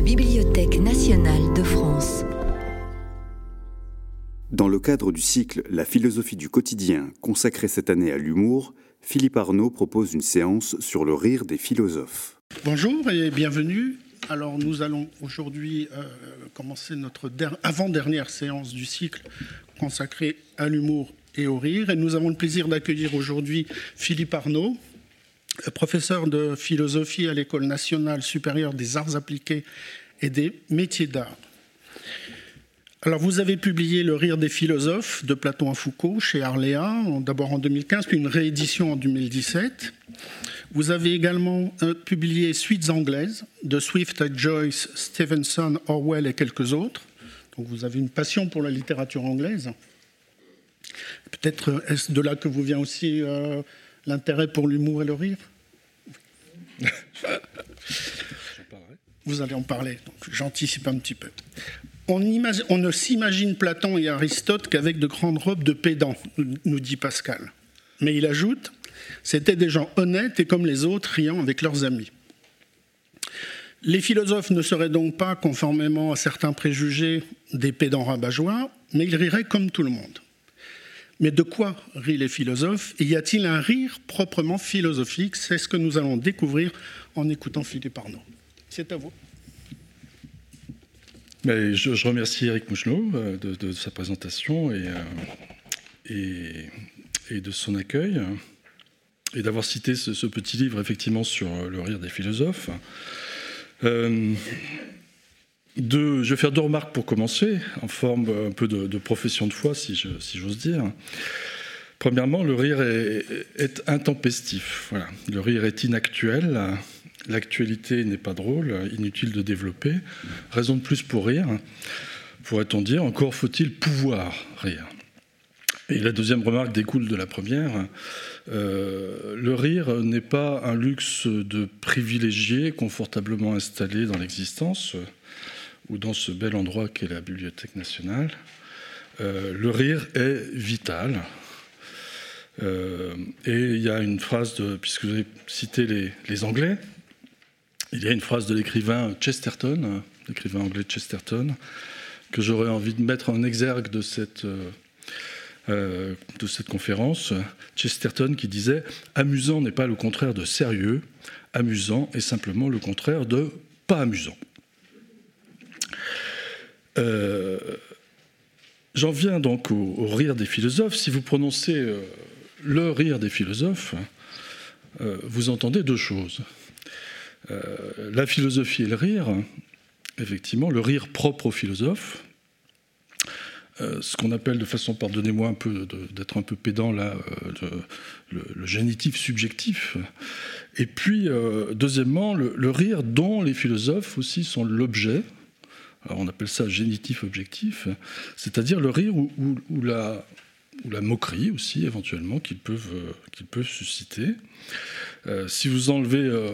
la Bibliothèque nationale de France. Dans le cadre du cycle La philosophie du quotidien consacré cette année à l'humour, Philippe Arnaud propose une séance sur le rire des philosophes. Bonjour et bienvenue. Alors nous allons aujourd'hui euh, commencer notre avant-dernière séance du cycle consacré à l'humour et au rire. Et nous avons le plaisir d'accueillir aujourd'hui Philippe Arnaud, professeur de philosophie à l'École nationale supérieure des arts appliqués et des métiers d'art. Alors, vous avez publié Le rire des philosophes de Platon à Foucault chez Arléa, d'abord en 2015, puis une réédition en 2017. Vous avez également euh, publié Suites anglaises de Swift, Joyce, Stevenson, Orwell et quelques autres. Donc, vous avez une passion pour la littérature anglaise. Peut-être euh, est-ce de là que vous vient aussi euh, l'intérêt pour l'humour et le rire Vous allez en parler, j'anticipe un petit peu. On, on ne s'imagine Platon et Aristote qu'avec de grandes robes de pédants, nous dit Pascal. Mais il ajoute, c'étaient des gens honnêtes et comme les autres, riant avec leurs amis. Les philosophes ne seraient donc pas, conformément à certains préjugés, des pédants rabat mais ils riraient comme tout le monde. Mais de quoi rient les philosophes? Y a-t-il un rire proprement philosophique? C'est ce que nous allons découvrir en écoutant Philippe Arnaud. C'est à vous. je, remercie Eric Mouchenot euh, de, sa présentation euh, et, et, de son accueil et d'avoir cité ce, petit livre effectivement sur le rire des philosophes. Euh, je vais faire deux remarques pour commencer, en forme un peu de, profession de foi, si, j'ose dire. Premièrement, le rire est, intempestif. Le rire est inactuel. L'actualité n'est pas drôle, inutile de développer. Raison de plus pour rire, pourrait-on dire. Encore faut-il pouvoir rire. Et la deuxième remarque découle de la première. Euh, le rire n'est pas un luxe de privilégiés confortablement installés dans l'existence ou dans ce bel endroit qu'est la Bibliothèque nationale, euh, le rire est vital. Euh, et il y a une phrase, de, puisque vous avez cité les, Anglais, il y a une phrase de l'écrivain Chesterton, l'écrivain anglais Chesterton, que j'aurais envie de mettre en exergue de cette, euh, de cette conférence. Chesterton qui disait Amusant n'est pas le contraire de sérieux, amusant est simplement le contraire de pas amusant. Euh, j'en viens donc au, rire des philosophes. Si vous prononcez euh, le rire des philosophes, euh, vous entendez deux choses. la philosophie et le rire, effectivement, le rire propre aux philosophes, ce qu'on appelle de façon, pardonnez-moi un peu d'être un peu pédant là, le, génitif subjectif. Et puis, deuxièmement, le, rire dont les philosophes aussi sont l'objet, on appelle ça génitif objectif, c'est-à-dire le rire ou, la, moquerie aussi éventuellement qu'ils peuvent, peuvent susciter. Euh, si vous enlevez euh,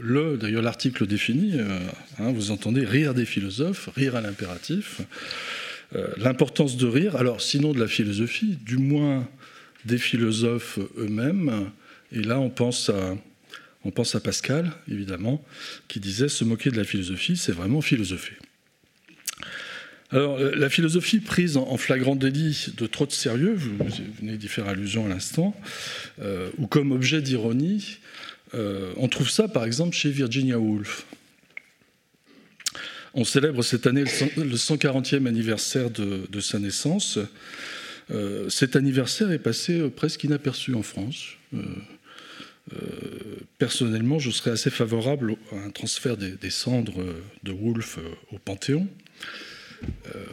le, d'ailleurs l'article défini, euh, hein, vous entendez rire des philosophes, rire à l'impératif, l'importance de rire, alors sinon de la philosophie, du moins des philosophes eux-mêmes, et là on pense à, on pense à Pascal, évidemment, qui disait se moquer de la philosophie, c'est vraiment philosopher. Alors, euh, la philosophie prise en flagrant délit de trop de sérieux, vous venez d'y faire allusion à l'instant, euh, ou comme objet d'ironie, euh, on trouve ça par exemple chez Virginia Woolf. On célèbre cette année le 140e anniversaire de, sa naissance. cet anniversaire est passé presque inaperçu en France. personnellement, je serais assez favorable à un transfert des cendres de Woolf au Panthéon. Euh,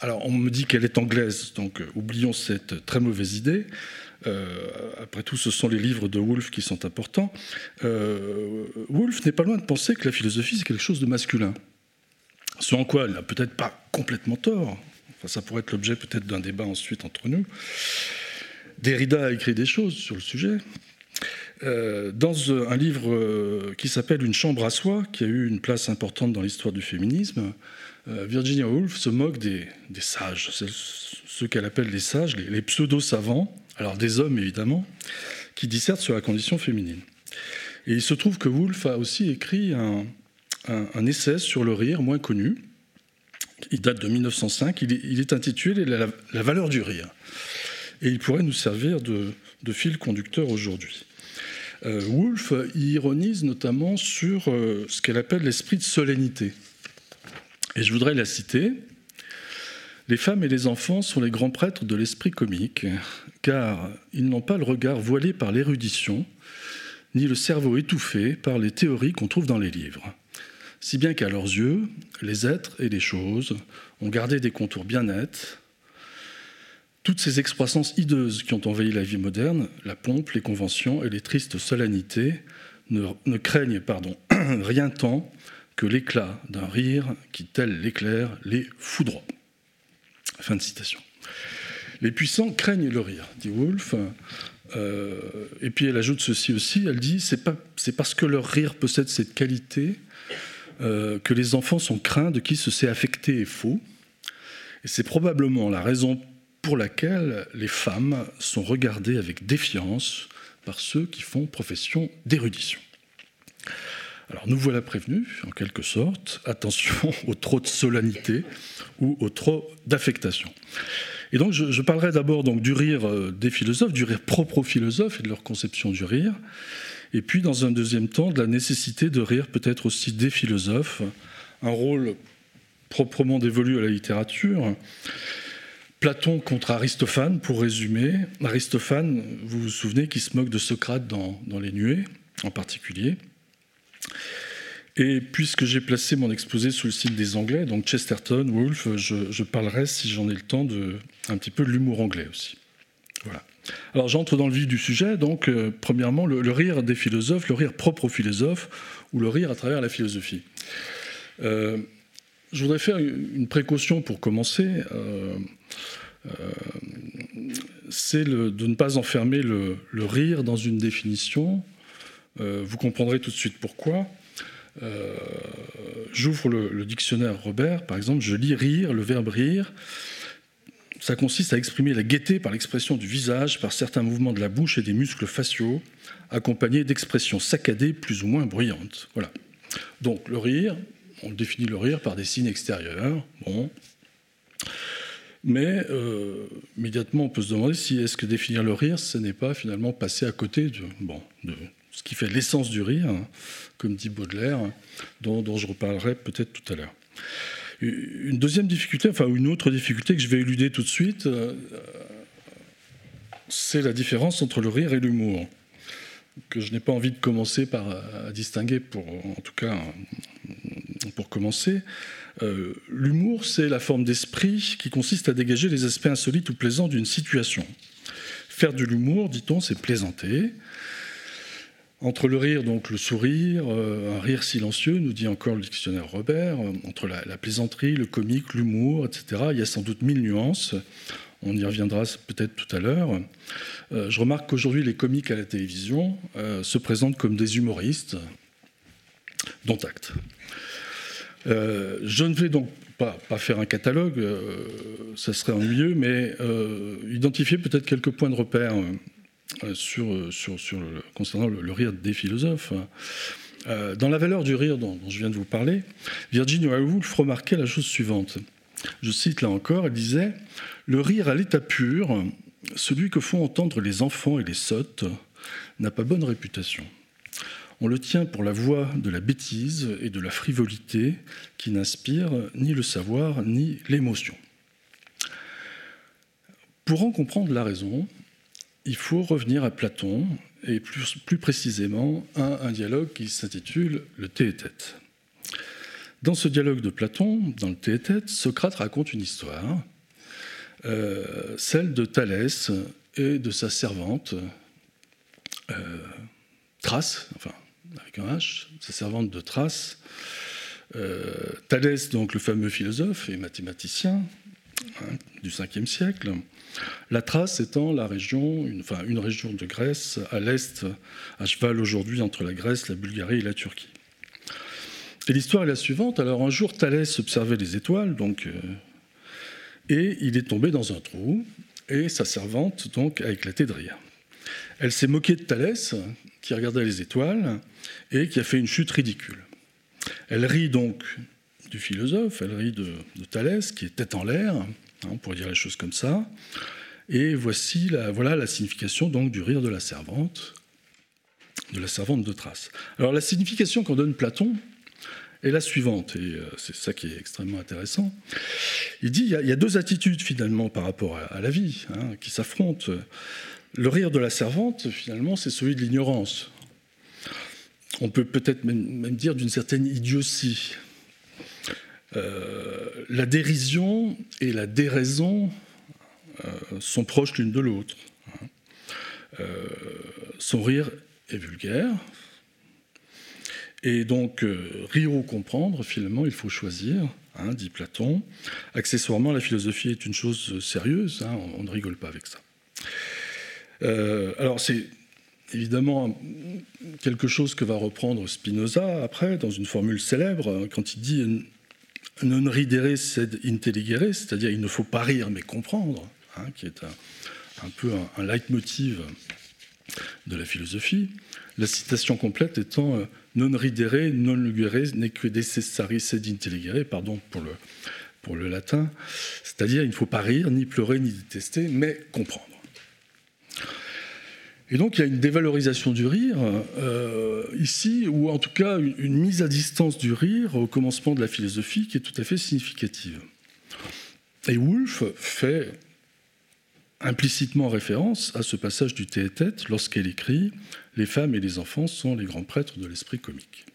alors, on me dit qu'elle est anglaise, donc euh, oublions cette très mauvaise idée. Euh, après tout, ce sont les livres de Woolf qui sont importants. Woolf n'est pas loin de penser que la philosophie, c'est quelque chose de masculin. Ce en quoi elle n'a peut-être pas complètement tort. Enfin, ça pourrait être l'objet peut-être d'un débat ensuite entre nous. Derrida a écrit des choses sur le sujet. dans un livre qui s'appelle Une chambre à soi, qui a eu une place importante dans l'histoire du féminisme, euh, Virginia Woolf se moque des, sages, ceux qu'elle appelle les sages, les, pseudo-savants, alors des hommes évidemment, qui dissertent sur la condition féminine. Et il se trouve que Woolf a aussi écrit un, un, essai sur le rire moins connu. Il date de 1905. Il est, intitulé la, valeur du rire. Et il pourrait nous servir de, fil conducteur aujourd'hui. Euh, Woolf ironise notamment sur euh, ce qu'elle appelle l'esprit de solennité. Et je voudrais la citer. Les femmes et les enfants sont les grands prêtres de l'esprit comique, car ils n'ont pas le regard voilé par l'érudition, ni le cerveau étouffé par les théories qu'on trouve dans les livres. Si bien qu'à leurs yeux, les êtres et les choses ont gardé des contours bien nets. Toutes ces excroissances hideuses qui ont envahi la vie moderne, la pompe, les conventions et les tristes solennités, ne, craignent pardon, rien tant que l'éclat d'un rire qui, tel l'éclair, les foudroie. Fin de citation. Les puissants craignent le rire, dit Wolfe. Euh, et puis elle ajoute ceci aussi, elle dit, c'est, parce que leur rire possède cette qualité euh, que les enfants sont craints de qui se sait affecté et faux. Et c'est probablement la raison pour laquelle les femmes sont regardées avec défiance par ceux qui font profession d'érudition. Alors nous voilà prévenus, en quelque sorte, attention au trop de solennité ou au trop d'affectation. Et donc je, parlerai d'abord du rire euh, des philosophes, du rire propre aux philosophes et de leur conception du rire, et puis dans un deuxième temps de la nécessité de rire peut-être aussi des philosophes, un rôle proprement dévolu à la littérature. Platon contre Aristophane, pour résumer. Aristophane, vous vous souvenez, qui se moque de Socrate dans Les Nuées, en particulier. Et puisque j'ai placé mon exposé sous le signe des Anglais, donc Chesterton, Woolf, je, parlerai, si j'en ai le temps, de, un petit peu de l'humour anglais aussi. Voilà. Alors j'entre dans le vif du sujet. Donc, euh, premièrement, le, rire des philosophes, le rire propre aux philosophes, ou le rire à travers la philosophie. Euh, je voudrais faire une précaution pour commencer. Euh, c'est de ne pas enfermer le, rire dans une définition. Vous comprendrez tout de suite pourquoi. Euh, j'ouvre le, dictionnaire Robert, par exemple, je lis rire, le verbe rire. Ça consiste à exprimer la gaieté par l'expression du visage, par certains mouvements de la bouche et des muscles faciaux, accompagnés d'expressions saccadées plus ou moins bruyantes. Voilà. Donc le rire, on définit le rire par des signes extérieurs. Bon. Mais euh, immédiatement, on peut se demander si est-ce que définir le rire, ce n'est pas finalement passer à côté de ce qui fait l'essence du rire, comme dit Baudelaire, dont, je reparlerai peut-être tout à l'heure. Une deuxième difficulté, enfin une autre difficulté que je vais éluder tout de suite, euh, c'est la différence entre le rire et l'humour, que je n'ai pas envie de commencer par à distinguer, pour, en tout cas pour commencer. Euh, l'humour, c'est la forme d'esprit qui consiste à dégager les aspects insolites ou plaisants d'une situation. Faire de l'humour, dit-on, c'est plaisanter. Entre le rire, donc le sourire, euh, un rire silencieux, nous dit encore le dictionnaire Robert, euh, entre la, plaisanterie, le comique, l'humour, etc., il y a sans doute mille nuances. On y reviendra peut-être tout à l'heure. Euh, je remarque qu'aujourd'hui, les comiques à la télévision se présentent comme des humoristes, dont acte. je ne vais donc pas, pas faire un catalogue, ça serait ennuyeux, mais identifier peut-être quelques points de repère euh, euh, concernant le, rire des philosophes. Euh, dans la valeur du rire dont, je viens de vous parler, Virginia Woolf remarquait la chose suivante. Je cite là encore, elle disait Le rire à l'état pur, celui que font entendre les enfants et les sottes, n'a pas bonne réputation. On le tient pour la voix de la bêtise et de la frivolité qui n'inspire ni le savoir ni l'émotion. Pour en comprendre la raison, il faut revenir à Platon et plus, précisément à un dialogue qui s'intitule Le Théétète. Dans ce dialogue de Platon, dans le Théétète, Socrate raconte une histoire, euh, celle de Thalès et de sa servante, euh, Thrace, enfin avec un H, sa servante de Thrace. Euh, Thalès, donc le fameux philosophe et mathématicien hein, du 5e siècle, la Thrace étant une, région de Grèce à l'est, à cheval aujourd'hui entre la Grèce, la Bulgarie et la Turquie. Et l'histoire est la suivante. Alors un jour, Thalès observait les étoiles, donc, euh, et il est tombé dans un trou, et sa servante donc a éclaté de rire. Elle s'est moquée de Thalès, qui regardait les étoiles, et qui a fait une chute ridicule. Elle rit donc du philosophe, elle rit de, Thalès, qui est tête en l'air, on pourrait dire les choses comme ça. Et voici la, signification donc du rire de la servante, de la servante de Thrace. Alors la signification qu'en donne Platon est la suivante, et euh, c'est ça qui est extrêmement intéressant. Il dit il y a, deux attitudes finalement par rapport à, la vie hein, qui s'affrontent. Le rire de la servante, finalement, c'est celui de l'ignorance. On peut peut-être même, dire d'une certaine idiotie. Euh, la dérision et la déraison euh, sont proches l'une de l'autre. Hein. Euh, son rire est vulgaire. Et donc, rire ou comprendre, finalement, il faut choisir, hein, dit Platon. Accessoirement, la philosophie est une chose sérieuse, hein, on, ne rigole pas avec ça. alors, c'est évidemment quelque chose que va reprendre Spinoza après, dans une formule célèbre, quand il dit non ridere sed intelligere, c'est-à-dire il ne faut pas rire mais comprendre, hein, qui est un, peu un, leitmotiv de la philosophie. La citation complète étant euh, non ridere, non lugere, que necessari sed intelligere, pardon pour le latin, c'est-à-dire il ne faut pas rire, ni pleurer, ni détester, mais comprendre. Et donc il y a une dévalorisation du rire euh, ici, ou en tout cas une, mise à distance du rire au commencement de la philosophie qui est tout à fait significative. Et Woolf fait implicitement référence à ce passage du Théétète lorsqu'elle écrit Les femmes et les enfants sont les grands prêtres de l'esprit comique.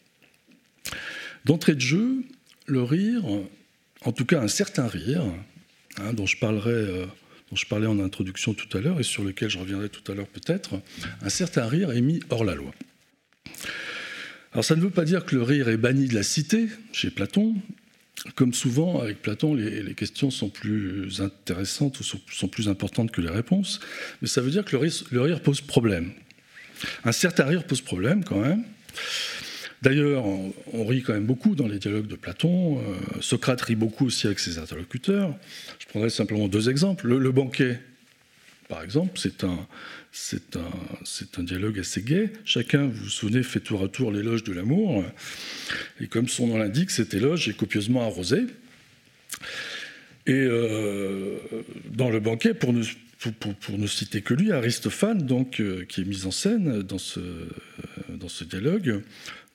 D'entrée de jeu, le rire, en tout cas un certain rire, hein, dont je parlerai. Euh, dont je parlais en introduction tout à l'heure et sur lequel je reviendrai tout à l'heure peut-être, un certain rire est mis hors la loi. Alors ça ne veut pas dire que le rire est banni de la cité chez Platon. Comme souvent, avec Platon, les, questions sont plus intéressantes ou sont, plus importantes que les réponses, mais ça veut dire que le rire, pose problème. Un certain rire pose problème quand même. D'ailleurs, on, rit quand même beaucoup dans les dialogues de Platon. Euh, Socrate rit beaucoup aussi avec ses interlocuteurs. Je prendrai simplement deux exemples. Le, banquet, par exemple, c'est un, dialogue assez gai. Chacun, vous vous souvenez, fait tour à tour l'éloge de l'amour. Et comme son nom l'indique, cet éloge est copieusement arrosé. Et euh, dans le banquet, pour ne, citer que lui, Aristophane, euh, qui est mis en scène dans ce dialogue,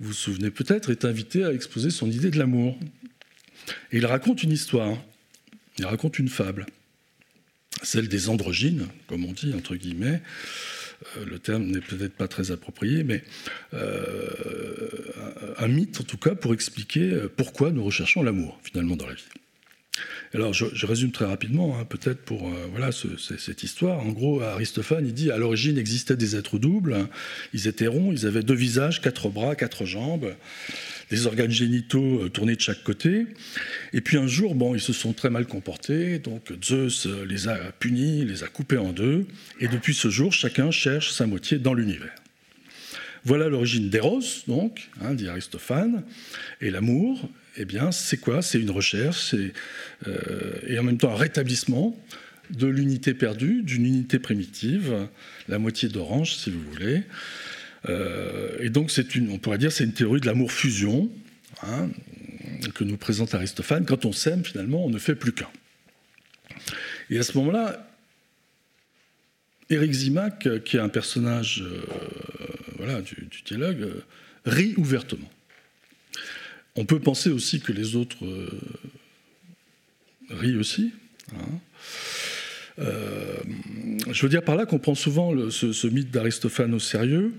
vous vous souvenez peut-être, est invité à exposer son idée de l'amour. Il raconte une histoire, il raconte une fable, celle des androgynes, comme on dit, entre guillemets. Euh, le terme n'est peut-être pas très approprié, mais euh, un mythe en tout cas pour expliquer pourquoi nous recherchons l'amour finalement dans la vie. Alors, je, résume très rapidement, hein, peut-être pour euh, voilà cette histoire. En gros, Aristophane, dit à l'origine existaient des êtres doubles. Ils étaient ronds, ils avaient deux visages, quatre bras, quatre jambes, des organes génitaux euh, tournés de chaque côté. Et puis un jour, bon, ils se sont très mal comportés. Donc Zeus euh, les a punis, les a coupés en deux. Et depuis ce jour, chacun cherche sa moitié dans l'univers. Voilà l'origine d'Eros, donc, hein, dit Aristophane, et l'amour, eh bien, c'est quoi? C'est une recherche euh, et en même temps un rétablissement de l'unité perdue, d'une unité primitive, la moitié d'orange, si vous voulez. Euh, et donc, on pourrait dire c'est une théorie de l'amour-fusion hein, que nous présente Aristophane. Quand on s'aime, finalement, on ne fait plus qu'un. Et à ce moment-là, Éric Zimac, qui est un personnage euh, du, dialogue, rit ouvertement. On peut penser aussi que les autres euh, rient aussi. Hein. Euh, je veux dire par là qu'on prend souvent ce, mythe d'Aristophane au sérieux.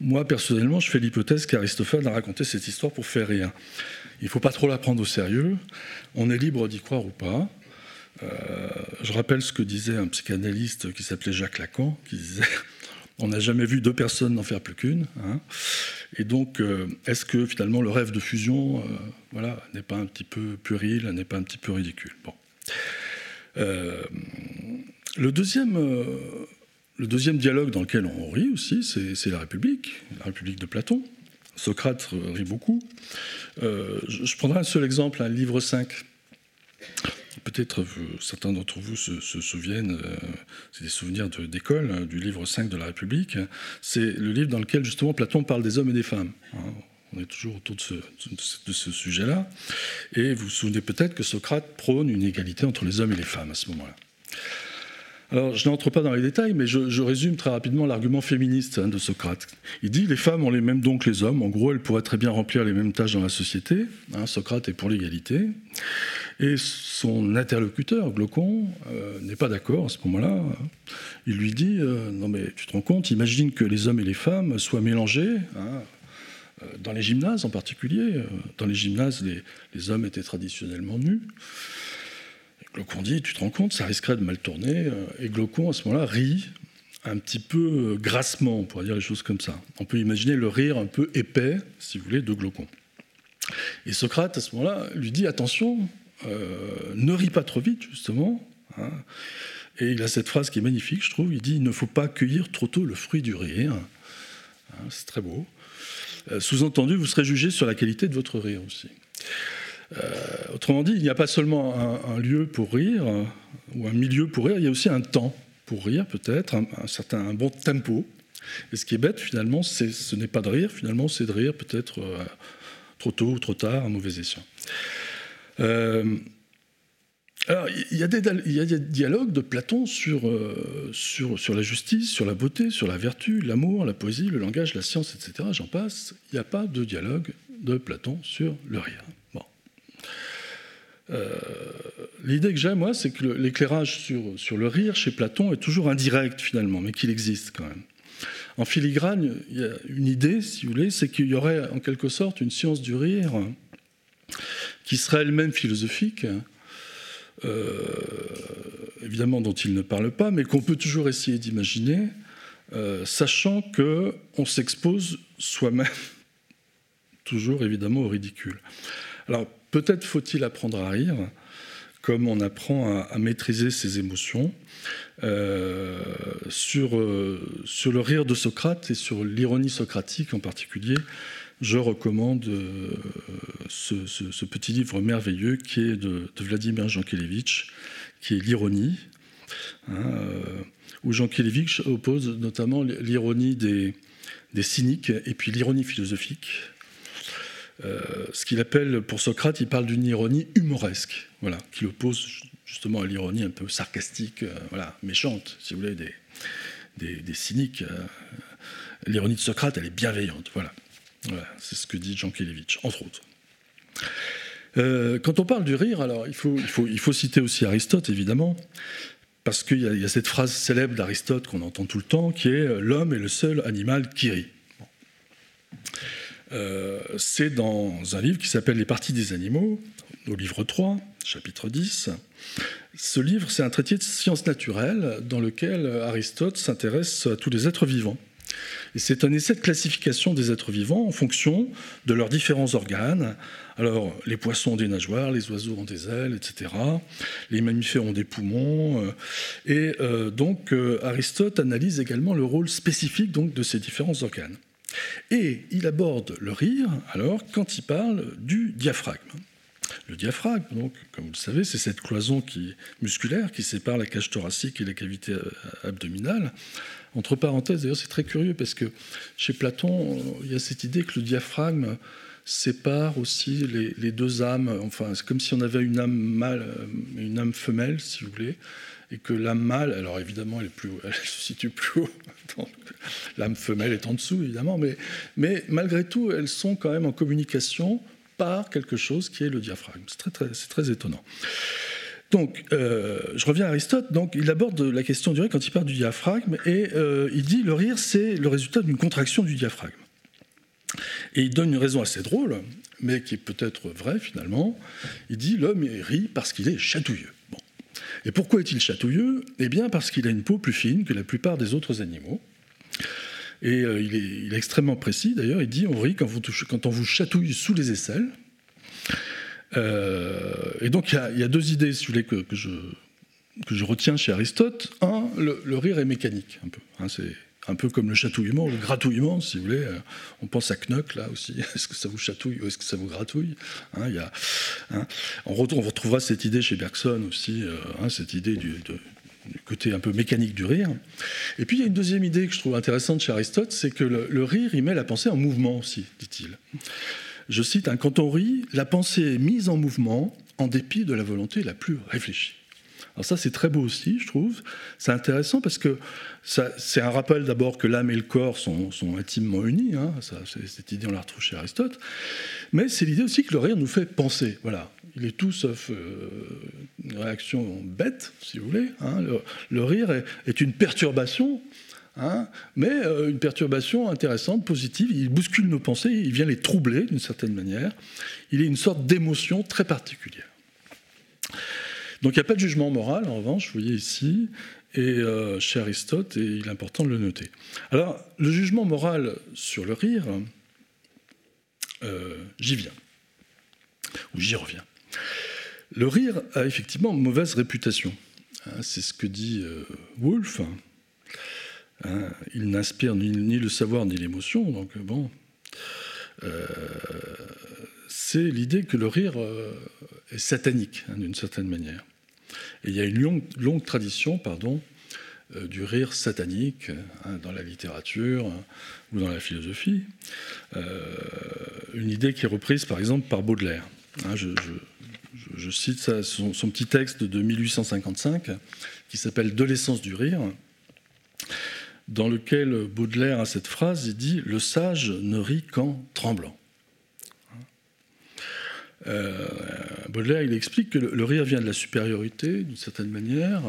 Moi, personnellement, je fais l'hypothèse qu'Aristophane a raconté cette histoire pour faire rire. Il ne faut pas trop la prendre au sérieux. On est libre d'y croire ou pas. Euh, je rappelle ce que disait un psychanalyste qui s'appelait Jacques Lacan, qui disait on n'a jamais vu deux personnes n'en faire plus qu'une. Hein. Et donc, euh, est-ce que finalement le rêve de fusion euh, voilà, n'est pas un petit peu puéril, n'est pas un petit peu ridicule? Euh, le, deuxième, le deuxième dialogue dans lequel on rit aussi, c'est la République, la République de Platon. Socrate rit beaucoup. Je, je, prendrai un seul exemple, un livre 5 peut-être certains d'entre vous se, souviennent, euh, c'est des souvenirs d'école, hein, du livre 5 de la République. C'est le livre dans lequel justement Platon parle des hommes et des femmes. Hein. On est toujours autour de ce, de ce sujet-là. Et vous vous souvenez peut-être que Socrate prône une égalité entre les hommes et les femmes à ce moment-là. Alors, je n'entre pas dans les détails, mais je, résume très rapidement l'argument féministe hein, de Socrate. Il dit les femmes ont les mêmes dons que les hommes. En gros, elles pourraient très bien remplir les mêmes tâches dans la société. Hein, Socrate est pour l'égalité. Et son interlocuteur, Glaucon, euh, n'est pas d'accord à ce moment-là. Il lui dit euh, Non, mais tu te rends compte, imagine que les hommes et les femmes soient mélangés. Hein, euh, dans les gymnases en particulier. Dans les gymnases, les, les hommes étaient traditionnellement nus. Glaucon dit, tu te rends compte, ça risquerait de mal tourner. Euh, et Glaucon, à ce moment-là, rit un petit peu euh, grassement, on pourrait dire les choses comme ça. On peut imaginer le rire un peu épais, si vous voulez, de Glaucon. Et Socrate, à ce moment-là, lui dit, attention, euh, ne ris pas trop vite, justement. Hein. Et il a cette phrase qui est magnifique, je trouve. Il dit, il ne faut pas cueillir trop tôt le fruit du rire. Hein, c'est très beau. Sous-entendu, vous serez jugé sur la qualité de votre rire aussi. Euh, autrement dit, il n'y a pas seulement un, lieu pour rire ou un milieu pour rire, il y a aussi un temps pour rire peut-être, un, certain un bon tempo. Et ce qui est bête finalement, ce n'est pas de rire, finalement c'est de rire peut-être euh, trop tôt ou trop tard, un mauvais escient. Euh, alors, il y, a des, dialogues de Platon sur, sur, sur, la justice, sur la beauté, sur la vertu, l'amour, la poésie, le langage, la science, etc. J'en passe. Il n'y a pas de dialogue de Platon sur le rire. Euh, l'idée que j'ai, moi, c'est que l'éclairage sur, sur le rire chez Platon est toujours indirect, finalement, mais qu'il existe quand même. En filigrane, il y a une idée, si vous voulez, c'est qu'il y aurait en quelque sorte une science du rire qui serait elle-même philosophique, euh, évidemment dont il ne parle pas, mais qu'on peut toujours essayer d'imaginer, euh, sachant qu'on s'expose soi-même toujours évidemment au ridicule. Alors peut-être faut-il apprendre à rire, comme on apprend à, maîtriser ses émotions. Euh, sur, euh, sur le rire de Socrate et sur l'ironie socratique en particulier, je recommande euh, ce, petit livre merveilleux qui est de, Vladimir Jankélévitch, qui est l'ironie, hein, où Jankélévitch oppose notamment l'ironie des cyniques et puis l'ironie philosophique. Euh, ce qu'il appelle, pour Socrate, il parle d'une ironie humoresque, voilà, qui l'oppose justement à l'ironie un peu sarcastique, euh, voilà, méchante, si vous voulez, des, cyniques. Euh. l'ironie de Socrate, elle est bienveillante, voilà. c'est ce que dit Jean Kelevitch, entre autres. quand on parle du rire, alors il faut citer aussi Aristote, évidemment, parce qu'il y, a cette phrase célèbre d'Aristote qu'on entend tout le temps, qui est L'homme est le seul animal qui rit. Euh, c'est dans un livre qui s'appelle Les parties des animaux, au livre 3, chapitre 10. Ce livre, c'est un traité de sciences naturelles dans lequel Aristote s'intéresse à tous les êtres vivants. Et c'est un essai de classification des êtres vivants en fonction de leurs différents organes. Alors, les poissons ont des nageoires, les oiseaux ont des ailes, etc. Les mammifères ont des poumons. Euh, et euh, donc, Aristote analyse également le rôle spécifique donc, de ces différents organes. Et il aborde le rire, alors, quand il parle du diaphragme. Le diaphragme, donc, comme vous le savez, c'est cette cloison qui, musculaire qui sépare la cage thoracique et la cavité euh, abdominale. Entre parenthèses, d'ailleurs, c'est très curieux parce que chez Platon, il y a cette idée que le diaphragme sépare aussi les, deux âmes. Enfin, c'est comme si on avait une âme mâle, euh, une âme femelle, si vous voulez, et que l'âme mâle, alors évidemment, elle, est plus, elle se situe plus haut, l'âme femelle est en dessous, évidemment, mais, malgré tout, elles sont quand même en communication par quelque chose qui est le diaphragme. C'est très, très, c'est très étonnant. Donc, euh, je reviens à Aristote. Donc, il aborde la question du rire quand il parle du diaphragme et euh, il dit le rire, c'est le résultat d'une contraction du diaphragme. Et il donne une raison assez drôle, mais qui est peut-être vraie finalement. Il dit l'homme rit parce qu'il est chatouilleux. Et pourquoi est-il chatouilleux? Eh bien parce qu'il a une peau plus fine que la plupart des autres animaux. Et euh, il, est, extrêmement précis d'ailleurs, il dit on rit quand, on vous chatouille sous les aisselles. Euh, et donc il y, a deux idées, que, je, retiens chez Aristote. Un, le, rire est mécanique, un peu. Hein, un peu comme le chatouillement, le gratouillement, si vous voulez. Euh, on pense à Knock, là aussi. Est-ce que ça vous chatouille ou est-ce que ça vous gratouille hein, hein. on, retrouvera cette idée chez Bergson aussi, euh, hein, cette idée du, côté un peu mécanique du rire. Et puis il y a une deuxième idée que je trouve intéressante chez Aristote, c'est que le, rire, il met la pensée en mouvement aussi, dit-il. Je cite, quand on rit, la pensée est mise en mouvement en dépit de la volonté la plus réfléchie. Alors ça, c'est très beau aussi, je trouve. C'est intéressant parce que c'est un rappel d'abord que l'âme et le corps sont, intimement unis. Hein. cette idée, on la retrouve chez Aristote. Mais c'est l'idée aussi que le rire nous fait penser. Voilà. Il est tout sauf euh, une réaction bête, si vous voulez. Hein. Le, rire est, une perturbation Hein, mais euh, une perturbation intéressante, positive. Il bouscule nos pensées, il vient les troubler d'une certaine manière. Il est une sorte d'émotion très particulière. Donc il n'y a pas de jugement moral, en revanche, vous voyez ici, et euh, chez Aristote, et il est important de le noter. Alors, le jugement moral sur le rire, euh, j'y viens, ou j'y reviens. Le rire a effectivement mauvaise réputation. Hein, c'est ce que dit euh, Wolff. Hein, il n'inspire ni, le savoir ni l'émotion, donc bon. c'est l'idée que le rire satanique, hein, d'une certaine manière. Et il y a une longue, tradition pardon, euh, du rire satanique hein, dans la littérature hein, ou dans la philosophie. Euh, une idée qui est reprise par exemple par Baudelaire. je, cite son, son, petit texte de 1855 qui s'appelle De l'essence du rire, dans lequel Baudelaire a cette phrase, il dit ⁇ Le sage ne rit qu'en tremblant ⁇ euh, Baudelaire, il explique que le, rire vient de la supériorité, d'une certaine manière,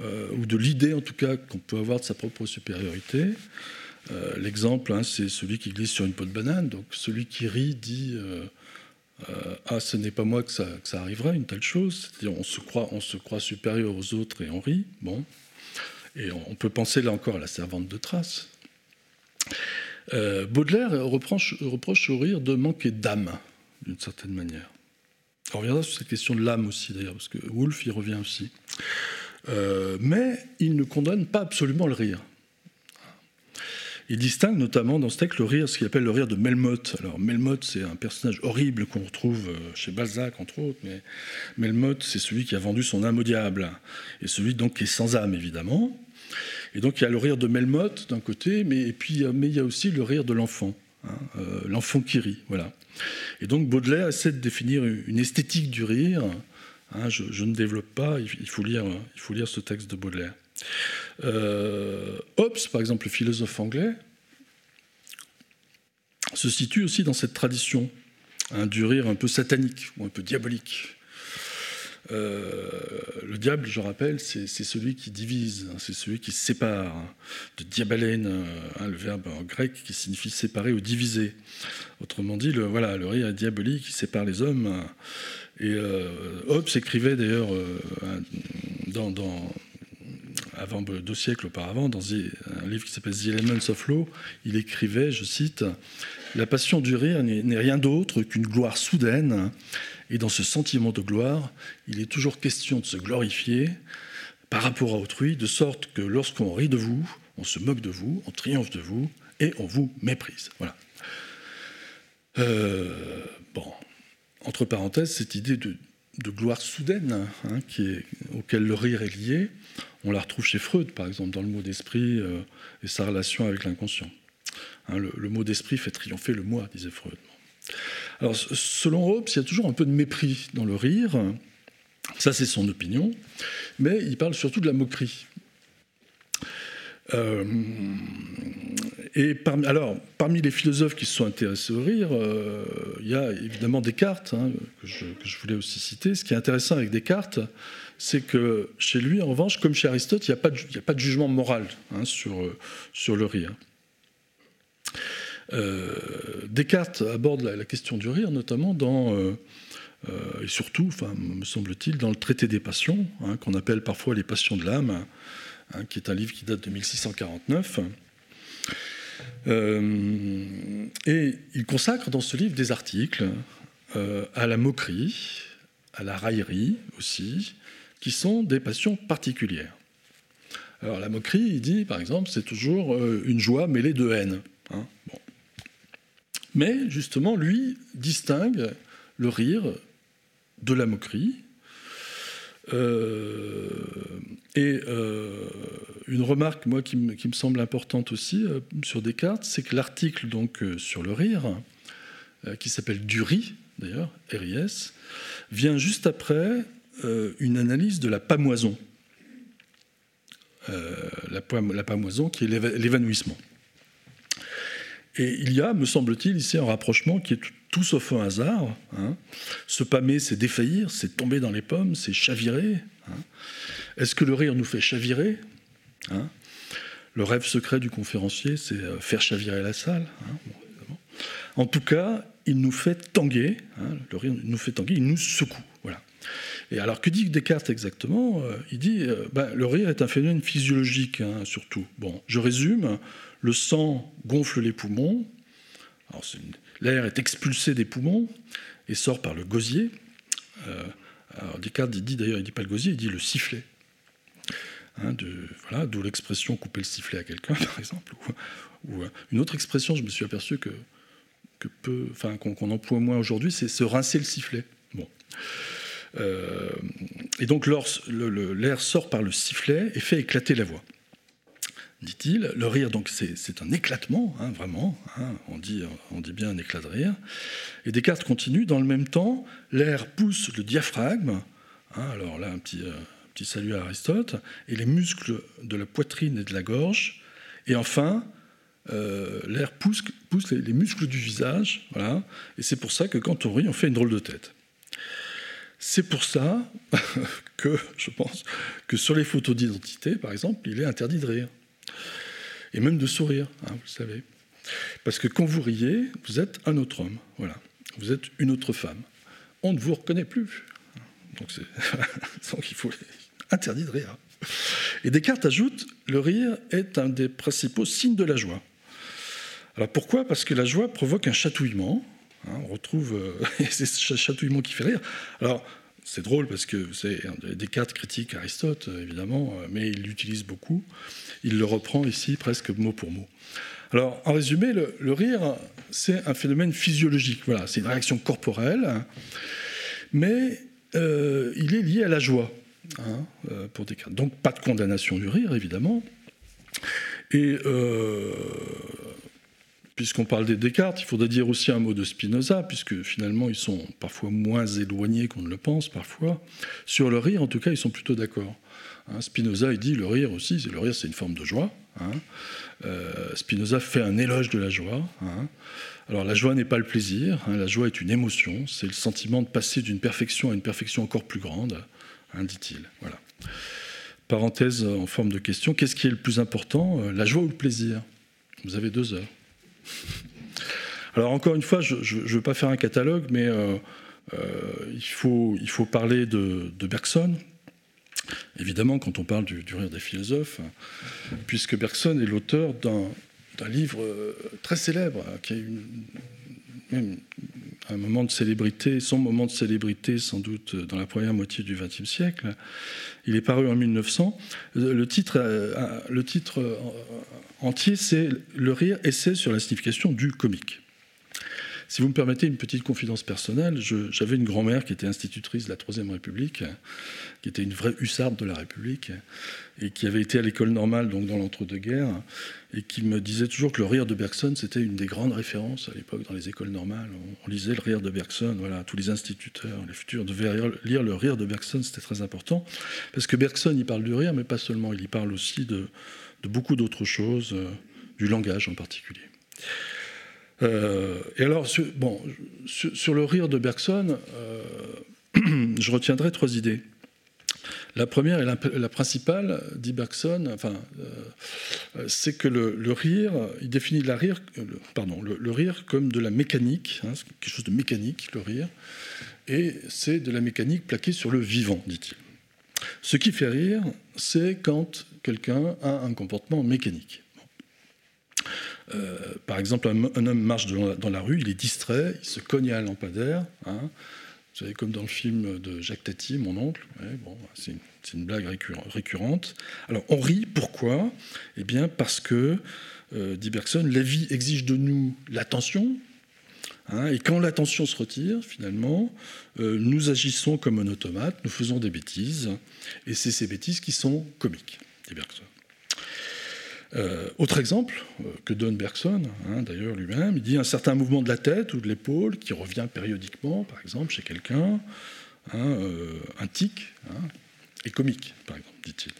euh, ou de l'idée en tout cas qu'on peut avoir de sa propre supériorité. Euh, l'exemple, hein, c'est celui qui glisse sur une peau de banane. Donc celui qui rit dit Ah, ce n'est pas moi que ça, arriverait, une telle chose. C'est-à-dire on se, croit, supérieur aux autres et on rit. Bon. Et on, peut penser là encore à la servante de trace. Baudelaire reproche au rire de manquer d'âme d'une certaine manière. On reviendra sur cette question de l'âme aussi, d'ailleurs, parce que Wolff y revient aussi. Euh, mais il ne condamne pas absolument le rire. Il distingue notamment dans ce texte le rire, ce qu'il appelle le rire de Melmoth. Alors Melmoth, c'est un personnage horrible qu'on retrouve euh, chez Balzac, entre autres, mais Melmoth, c'est celui qui a vendu son âme au diable, et celui donc qui est sans âme, évidemment. Et donc il y a le rire de Melmoth d'un côté, mais, puis, mais il y a aussi le rire de l'enfant, hein, euh, l'enfant qui rit, voilà. Et donc Baudelaire essaie de définir une esthétique du rire. Hein, je, ne développe pas, il faut lire, il faut lire ce texte de Baudelaire. Euh, Hobbes, par exemple, le philosophe anglais, se situe aussi dans cette tradition hein, du rire un peu satanique ou un peu diabolique. Euh, le diable, je rappelle, c'est celui qui divise, hein, c'est celui qui sépare. De diabalène, hein, le verbe en grec qui signifie séparer ou diviser. Autrement dit, le, voilà, le rire est diabolique qui sépare les hommes. Et euh, Hobbes écrivait d'ailleurs euh, avant deux siècles auparavant, dans un livre qui s'appelle The Elements of Law, il écrivait, je cite, La passion du rire n'est rien d'autre qu'une gloire soudaine et dans ce sentiment de gloire, il est toujours question de se glorifier par rapport à autrui, de sorte que lorsqu'on rit de vous, on se moque de vous, on triomphe de vous et on vous méprise. Voilà. Euh, bon, entre parenthèses, cette idée de, gloire soudaine hein, auquel le rire est lié, on la retrouve chez Freud, par exemple, dans le mot d'esprit euh, et sa relation avec l'inconscient. Hein, le, mot d'esprit fait triompher le moi, disait Freud. Alors, selon Hobbes, il y a toujours un peu de mépris dans le rire. Ça, c'est son opinion. Mais il parle surtout de la moquerie. Euh, et parmi, alors, parmi les philosophes qui se sont intéressés au rire, euh, il y a évidemment Descartes, hein, que, je, voulais aussi citer. Ce qui est intéressant avec Descartes, c'est que chez lui, en revanche, comme chez Aristote, il n'y a, pas de jugement moral hein, sur le rire. Euh, Descartes aborde la, question du rire, notamment dans, euh, euh, et surtout, me semble-t-il, dans le traité des passions, hein, qu'on appelle parfois les passions de l'âme, hein, qui est un livre qui date de 1649. et il consacre dans ce livre des articles à la moquerie, à la raillerie aussi, qui sont des passions particulières. Alors la moquerie, il dit par exemple, c'est toujours une joie mêlée de haine. Hein. Bon. Mais justement, lui distingue le rire de la moquerie. Euh, Et une remarque, moi, qui me, semble importante aussi sur Descartes, c'est que l'article donc sur le rire, qui s'appelle Dury, d'ailleurs, RIS, vient juste après une analyse de la pamoison. la, la pamoison qui est l'évanouissement. Et il y a, me semble-t-il, ici un rapprochement qui est tout, sauf un hasard. Hein. Se pâmer, c'est défaillir, c'est tomber dans les pommes, c'est chavirer. Hein. Est-ce que le rire nous fait chavirer hein? Le rêve secret du conférencier, c'est euh, faire chavirer la salle. en tout cas, il nous fait tanguer. le rire nous fait tanguer, il nous secoue. Voilà. Et alors, que dit Descartes exactement? Euh, Il dit euh, ben, le rire est un phénomène physiologique, surtout. Bon, je résume le sang gonfle les poumons, l'air est expulsé des poumons et sort par le gosier. Euh, Descartes dit d'ailleurs, il ne dit pas le gosier, il dit le sifflet. Hein, d'où l'expression couper le sifflet à quelqu'un, par exemple. Ou, euh, une autre expression, je me suis aperçu que, qu'on, emploie moins aujourd'hui, c'est se rincer le sifflet. Euh, et donc l'air sort par le sifflet et fait éclater la voix dit-il. Le rire, donc, c'est un éclatement, hein, vraiment. Hein. on, dit, bien un éclat de rire. Et Descartes continue. Dans le même temps, l'air pousse le diaphragme. Hein, alors là, un petit, euh, petit salut à Aristote. Et les muscles de la poitrine et de la gorge. Et enfin, euh, l'air pousse, les, muscles du visage. Et c'est pour ça que quand on rit, on fait une drôle de tête. C'est pour ça que je pense que sur les photos d'identité, par exemple, il est interdit de rire et même de sourire, hein, vous savez. Parce que quand vous riez, vous êtes un autre homme, voilà. Vous êtes une autre femme. On ne vous reconnaît plus. Donc, il faut interdit de rire. Et Descartes ajoute le rire est un des principaux signes de la joie. Alors pourquoi? Parce que la joie provoque un chatouillement. Hein, on retrouve euh, c'est ce chatouillement qui fait rire. Alors c'est drôle parce que c'est Descartes critique Aristote, évidemment, euh, mais il l'utilise beaucoup. Il le reprend ici presque mot pour mot. Alors, en résumé, le, rire, c'est un phénomène physiologique. Voilà, c'est une réaction corporelle, mais euh, il est lié à la joie, hein, euh, pour Descartes. Donc, pas de condamnation du rire, évidemment. Et puisqu'on parle des Descartes, il faudrait dire aussi un mot de Spinoza, puisque finalement ils sont parfois moins éloignés qu'on ne le pense parfois. Sur le rire, en tout cas, ils sont plutôt d'accord. Hein, Spinoza, il dit le rire aussi, le rire c'est une forme de joie. Hein. Euh, Spinoza fait un éloge de la joie. Hein. Alors la joie n'est pas le plaisir, la joie est une émotion, c'est le sentiment de passer d'une perfection à une perfection encore plus grande, dit-il. Parenthèse en forme de question, qu'est-ce qui est le plus important, euh, la joie ou le plaisir? Vous avez deux heures. Alors encore une fois, je ne veux pas faire un catalogue, mais euh, euh, il, faut, parler de, Bergson. Évidemment, quand on parle du, rire des philosophes, puisque Bergson est l'auteur d'un livre euh, très célèbre, qui a eu même un moment de célébrité, son moment de célébrité sans doute dans la première moitié du XXe siècle. Il est paru en 1900. Le titre, le titre entier, c'est Le rire, essai sur la signification du comique. Si vous me permettez une petite confidence personnelle, j'avais une grand-mère qui était institutrice de la Troisième République, qui était une vraie hussarde de la République, et qui avait été à l'école normale, donc dans l'entre-deux-guerres, et qui me disait toujours que le rire de Bergson, c'était une des grandes références à l'époque dans les écoles normales. On, lisait le rire de Bergson, voilà, tous les instituteurs, les futurs devaient lire le rire de Bergson, c'était très important, parce que Bergson, il parle du rire, mais pas seulement, il y parle aussi de, beaucoup d'autres choses, euh, du langage en particulier. Euh, et alors, sur, bon, sur, le rire de Bergson, euh, je retiendrai trois idées. La première et la, principale, dit Bergson, enfin, c'est que le, rire, il définit la rire, pardon, le, rire comme de la mécanique, hein, quelque chose de mécanique, le rire, et c'est de la mécanique plaquée sur le vivant, dit-il. Ce qui fait rire, c'est quand quelqu'un a un comportement mécanique. Euh, par exemple, un, homme marche dans la, rue, il est distrait, il se cogne à un lampadaire. Hein. vous savez, comme dans le film de Jacques Tati, mon oncle. c'est une, blague récurrente. Alors, on rit, pourquoi? Eh bien, parce que, euh, dit Bergson, la vie exige de nous l'attention, Hein, et quand l'attention se retire, finalement, euh, nous agissons comme un automate, nous faisons des bêtises, et c'est ces bêtises qui sont comiques, dit Bergson. Euh, autre exemple euh, que donne Bergson, hein, d'ailleurs lui-même, il dit un certain mouvement de la tête ou de l'épaule qui revient périodiquement, par exemple, chez quelqu'un, hein, un tic, est comique, par exemple, dit-il.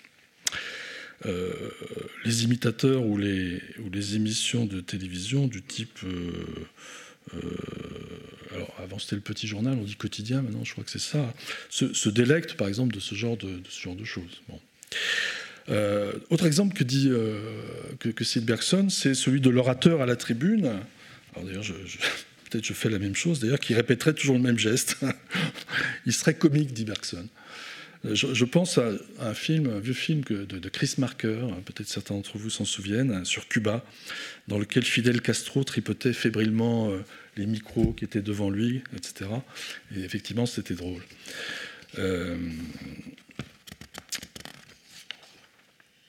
les imitateurs ou les, émissions de télévision du type euh, alors avant c'était le petit journal, on dit quotidien, maintenant je crois que c'est ça, se, délecte par exemple de ce genre de, ce genre de choses. Euh, autre exemple que dit euh, que, que Bergson, c'est celui de l'orateur à la tribune. Alors d'ailleurs, je, peut-être je fais la même chose, d'ailleurs, qui répéterait toujours le même geste. Il serait comique, dit Bergson. Je, pense à un film, un vieux film de, Chris Marker, hein, peut-être certains d'entre vous s'en souviennent, hein, sur Cuba, dans lequel Fidel Castro tripotait fébrilement euh, les micros qui étaient devant lui, etc. Et effectivement, c'était drôle. Euh,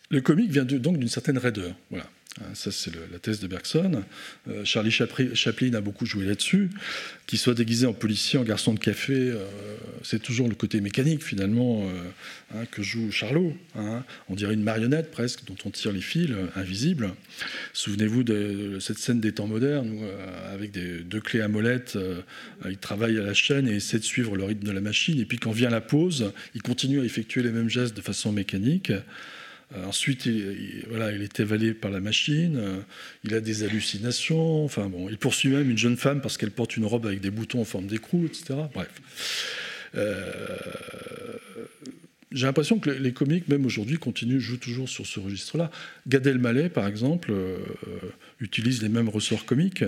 le comique vient donc d'une certaine raideur. Voilà. Hein, ça, c'est la thèse de Bergson. Euh, Charlie Chaplin a beaucoup joué là-dessus. Qu'il soit déguisé en policier, en garçon de café, euh, c'est toujours le côté mécanique, finalement, euh, hein, que joue Charlot. Hein. On dirait une marionnette, presque, dont on tire les fils, invisibles. Souvenez-vous de, cette scène des temps modernes, où, avec deux clés à molette, il travaille à la chaîne et essaie de suivre le rythme de la machine. Et puis, quand vient la pause, il continue à effectuer les mêmes gestes de façon mécanique. Euh, ensuite, il, voilà, il est évalé par la machine, euh, il a des hallucinations, enfin bon, il poursuit même une jeune femme parce qu'elle porte une robe avec des boutons en forme d'écrou, etc. Bref. Euh, j'ai l'impression que les comiques, même aujourd'hui, continuent, jouent toujours sur ce registre-là. Gad Elmaleh, par exemple, utilise les mêmes ressorts comiques.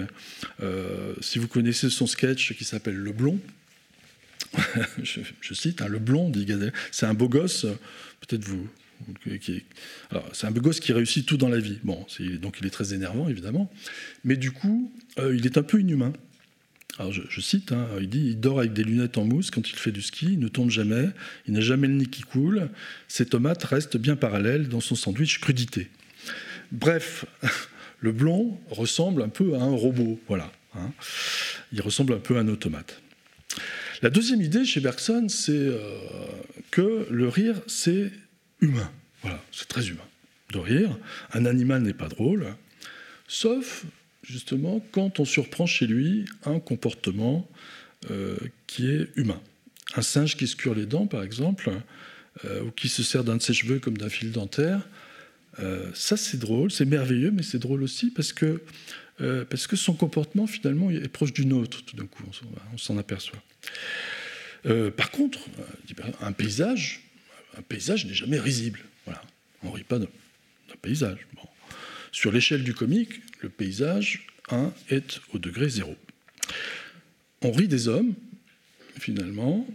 si vous connaissez son sketch qui s'appelle Le Blond, je, cite, hein, Le Blond, dit Gad c'est un beau gosse, peut-être vous, c'est un gosse qui réussit tout dans la vie. Bon, donc il est très énervant, évidemment. Mais du coup, euh, il est un peu inhumain. Alors je, cite, hein, il dit il dort avec des lunettes en mousse quand il fait du ski, il ne tombe jamais, il n'a jamais le nez qui coule, ses tomates restent bien parallèles dans son sandwich crudité. Bref, le blond ressemble un peu à un robot, voilà. Hein. Il ressemble un peu à un automate. La deuxième idée chez Bergson, c'est euh, que le rire, c'est humain. Voilà, c'est très humain de rire. Un animal n'est pas drôle, sauf justement quand on surprend chez lui un comportement euh, qui est humain. Un singe qui se cure les dents, par exemple, euh, ou qui se sert d'un de ses cheveux comme d'un fil dentaire, euh, ça c'est drôle, c'est merveilleux, mais c'est drôle aussi parce que, parce que son comportement finalement est proche du nôtre, tout d'un coup, on s'en aperçoit. par contre, un paysage, un paysage n'est jamais risible. On ne rit pas d'un paysage. Sur l'échelle du comique, le paysage 1 est au degré 0. On rit des hommes, finalement.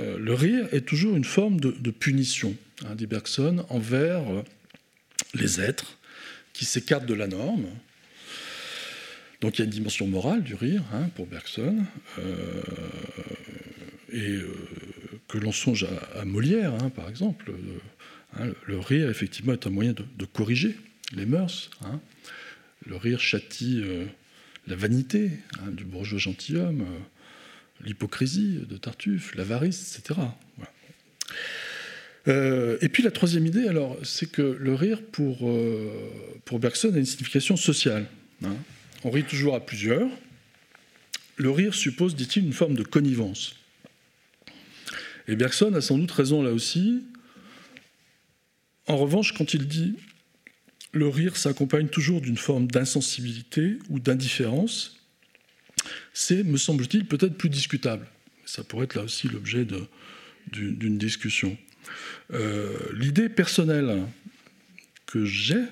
Euh, le rire est toujours une forme de, punition, hein, dit Bergson, envers euh, les êtres qui s'écartent de la norme. Donc il y a une dimension morale du rire hein, pour Bergson. Euh, et que l'on songe à, Molière, hein, par exemple. Hein, le rire, effectivement, est un moyen de, corriger les mœurs. Hein. Le rire châtie euh, la vanité du bourgeois gentilhomme, euh, l'hypocrisie de Tartuffe, l'avarice, etc. Euh, et puis la troisième idée, alors, c'est que le rire, pour, pour Bergson, a une signification sociale. On rit toujours à plusieurs. Le rire suppose, dit-il, une forme de connivence. Et Bergson a sans doute raison là aussi. En revanche, quand il dit le rire s'accompagne toujours d'une forme d'insensibilité ou d'indifférence, c'est, me semble-t-il, peut-être plus discutable. Ça pourrait être là aussi l'objet d'une discussion. Euh, l'idée personnelle que j'ai,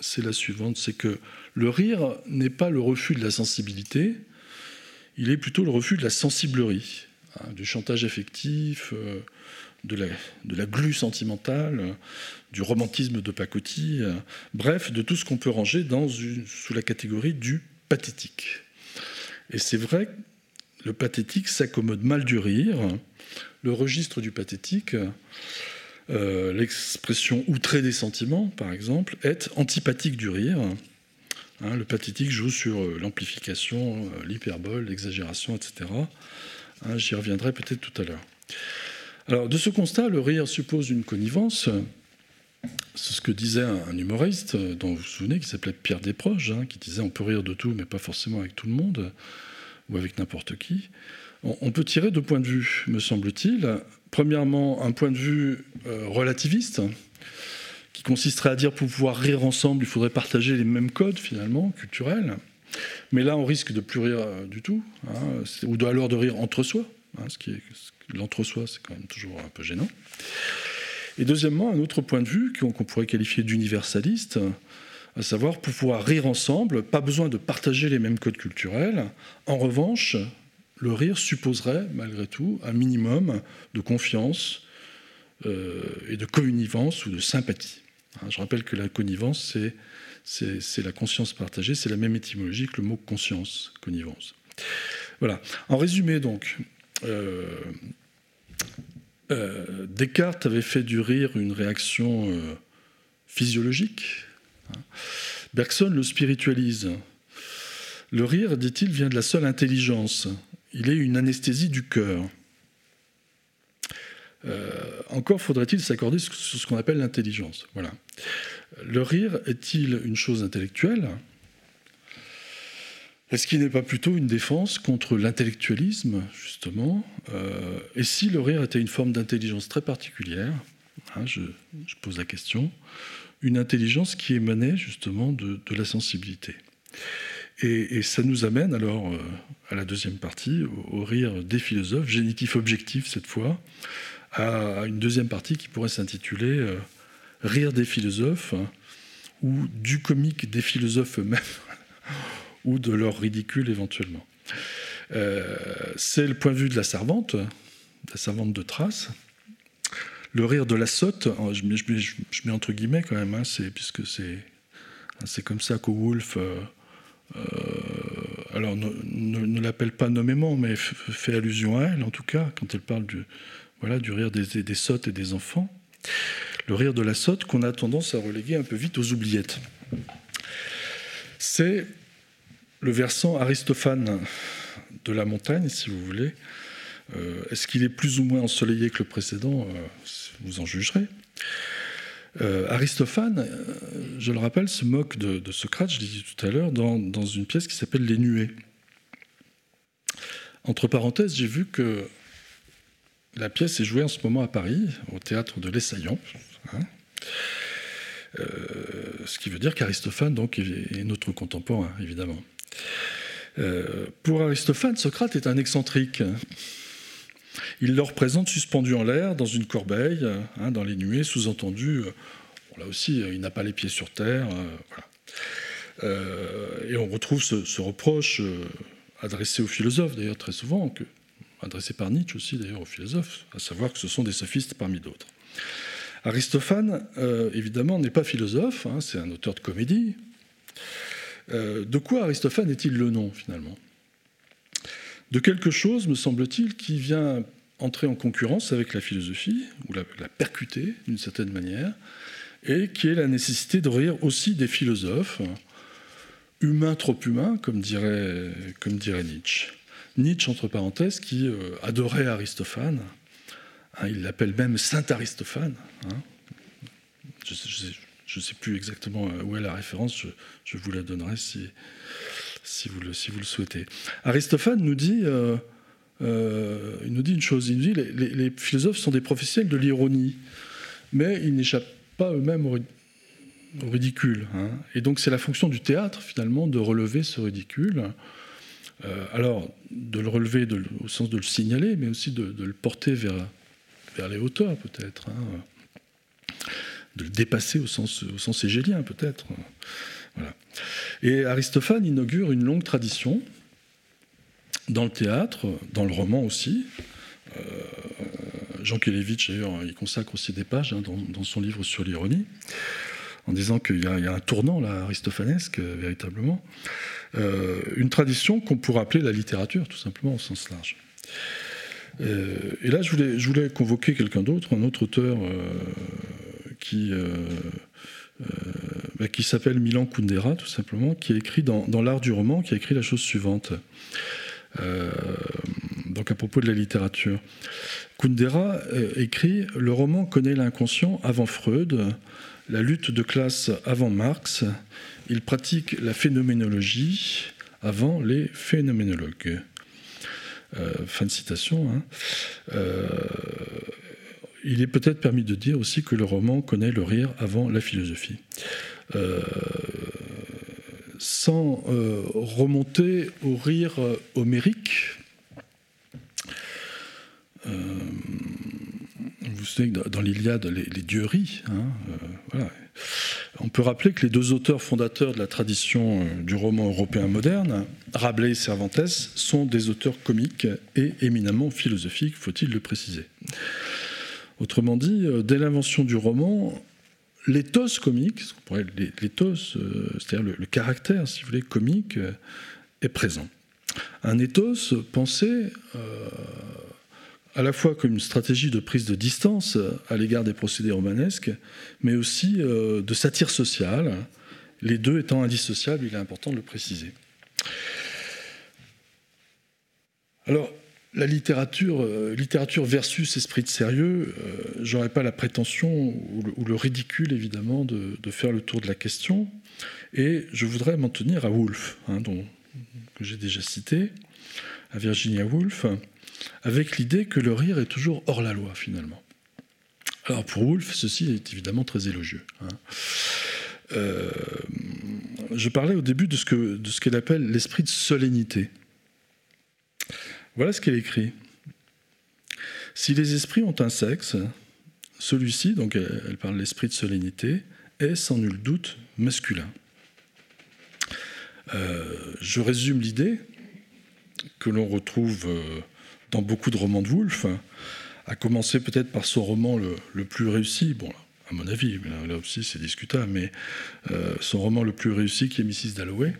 c'est la suivante, c'est que le rire n'est pas le refus de la sensibilité, il est plutôt le refus de la sensiblerie. Hein, du chantage affectif, euh, de la, de la, glu sentimentale, du romantisme de pacotille, euh, bref, de tout ce qu'on peut ranger sous la catégorie du pathétique. Et c'est vrai, le pathétique s'accommode mal du rire. Le registre du pathétique, euh, l'expression outrée des sentiments, par exemple, est antipathique du rire. Hein, le pathétique joue sur l'amplification, l'hyperbole, l'exagération, etc. Hein, j'y reviendrai peut-être tout à l'heure. Alors, de ce constat, le rire suppose une connivence. C'est ce que disait un humoriste dont vous vous souvenez, qui s'appelait Pierre Desproges, hein, qui disait on peut rire de tout, mais pas forcément avec tout le monde ou avec n'importe qui. On peut tirer deux points de vue, me semble-t-il. Premièrement, un point de vue euh, relativiste, qui consisterait à dire pour pouvoir rire ensemble, il faudrait partager les mêmes codes finalement culturels. Mais là, on risque de plus rire euh, du tout, hein, ou de, alors de rire entre soi. Hein, ce qui l'entre-soi, c'est quand même toujours un peu gênant. Et deuxièmement, un autre point de vue qu'on pourrait qualifier d'universaliste, à savoir pour pouvoir rire ensemble, pas besoin de partager les mêmes codes culturels. En revanche, le rire supposerait, malgré tout, un minimum de confiance euh, et de connivence ou de sympathie. Hein, je rappelle que la connivence, c'est la conscience partagée, c'est la même étymologie que le mot conscience, connivence. Voilà. En résumé, donc, euh, euh, Descartes avait fait du rire une réaction physiologique. Hein. Bergson le spiritualise. Le rire, dit-il, vient de la seule intelligence. Il est une anesthésie du cœur. Euh, encore faudrait-il s'accorder sur ce qu'on appelle l'intelligence. Voilà. Le rire est-il une chose intellectuelle? Est-ce qu'il n'est pas plutôt une défense contre l'intellectualisme, justement? Euh, Et si le rire était une forme d'intelligence très particulière hein, je, pose la question. Une intelligence qui émanait justement de, la sensibilité. Et, ça nous amène alors euh, à la deuxième partie, au rire des philosophes, génitif objectif cette fois, à une deuxième partie qui pourrait s'intituler euh, Rire des philosophes, ou du comique des philosophes eux-mêmes, ou de leur ridicule éventuellement. Euh, c'est le point de vue de la servante, la servante de Trace. Le rire de la sotte, je mets, je mets, entre guillemets quand même, hein, puisque c'est, comme ça qu'au Wolf, euh, alors ne, ne l'appelle pas nommément, mais fait allusion à elle en tout cas, quand elle parle du, voilà, du rire des, des, sottes et des enfants. Le rire de la sotte qu'on a tendance à reléguer un peu vite aux oubliettes. C'est le versant Aristophane de la montagne, si vous voulez. Euh, est-ce qu'il est plus ou moins ensoleillé que le précédent? Euh, Vous en jugerez. Euh, Aristophane, je le rappelle, se moque de, Socrate, je l'ai dit tout à l'heure, dans, dans, une pièce qui s'appelle Les Nuées. Entre parenthèses, j'ai vu que la pièce est jouée en ce moment à Paris, au théâtre de l'Essaillant. Euh, ce qui veut dire qu'Aristophane donc, est notre contemporain, évidemment. Euh, pour Aristophane, Socrate est un excentrique. Il le représente suspendu en l'air, dans une corbeille, hein, dans les nuées, sous-entendu, euh, là aussi, il n'a pas les pieds sur terre. et on retrouve ce, reproche adressé aux philosophes, d'ailleurs, très souvent, adressé par Nietzsche aussi d'ailleurs aux philosophes, à savoir que ce sont des sophistes parmi d'autres. Aristophane, euh, évidemment, n'est pas philosophe, hein, c'est un auteur de comédie. Euh, de quoi Aristophane est-il le nom, finalement? De quelque chose, me semble-t-il, qui vient entrer en concurrence avec la philosophie, ou la, percuter d'une certaine manière, et qui est la nécessité de rire aussi des philosophes, humains trop humains, comme dirait, comme dirait Nietzsche. Nietzsche, entre parenthèses, qui euh, adorait Aristophane. Hein, il l'appelle même Saint Aristophane. Je ne sais, plus exactement euh, où est la référence, je, vous la donnerai si, vous le, souhaitez. Aristophane nous dit, euh, dit une chose, il nous dit les, les, philosophes sont des professionnels de l'ironie, mais ils n'échappent pas eux-mêmes au, ridicule. Hein. Et donc c'est la fonction du théâtre, finalement, de relever ce ridicule. Euh, alors, de le relever au sens de le signaler, mais aussi de, le porter vers, vers les hauteurs, peut-être. Hein. De le dépasser au sens, au hégélien, peut-être. Voilà. Et Aristophane inaugure une longue tradition dans le théâtre, dans le roman aussi. Euh, Jean Kelevitch, d'ailleurs, il consacre aussi des pages hein, dans, son livre sur l'ironie, en disant qu'il y, a un tournant aristophanesque, véritablement. Euh, une tradition qu'on pourrait appeler la littérature, tout simplement, au sens large. Euh, et là, je voulais, convoquer quelqu'un d'autre, un autre auteur euh, qui bah, qui s'appelle Milan Kundera, tout simplement, qui a écrit dans, l'art du roman, qui a écrit la chose suivante. Euh, donc à propos de la littérature. Kundera écrit Le roman connaît l'inconscient avant Freud, la lutte de classe avant Marx, il pratique la phénoménologie avant les phénoménologues. Fin de citation. Hein. il est peut-être permis de dire aussi que le roman connaît le rire avant la philosophie. Euh, sans euh, remonter au rire euh, homérique. vous savez que dans l'Iliade, les, dieux rient. Hein, On peut rappeler que les deux auteurs fondateurs de la tradition du roman européen moderne, Rabelais et Cervantes, sont des auteurs comiques et éminemment philosophiques, faut-il le préciser. Autrement dit, dès l'invention du roman, l'éthos comique, euh, c'est-à-dire le, caractère, si vous voulez, comique, euh, est présent. Un ethos pensé euh, à la fois comme une stratégie de prise de distance à l'égard des procédés romanesques, mais aussi de satire sociale, les deux étant indissociables, il est important de le préciser. Alors, la littérature, euh, littérature versus esprit de sérieux, euh, j'aurais pas la prétention ou le, ridicule évidemment de, faire le tour de la question. Et je voudrais m'en tenir à Woolf, hein, dont, que j'ai déjà cité, à Virginia Woolf, avec l'idée que le rire est toujours hors la loi finalement. Alors pour Woolf, ceci est évidemment très élogieux. Hein. Euh, je parlais au début de ce qu'elle appelle l'esprit de solennité. Voilà ce qu'elle écrit. Si les esprits ont un sexe, celui-ci, donc elle parle l'esprit de solennité, est sans nul doute masculin. Euh, je résume l'idée que l'on retrouve euh, dans beaucoup de romans de Woolf, à commencer peut-être par son roman le, plus réussi, à mon avis, là, aussi c'est discutable, mais euh, son roman le plus réussi qui est Mrs. Dalloway,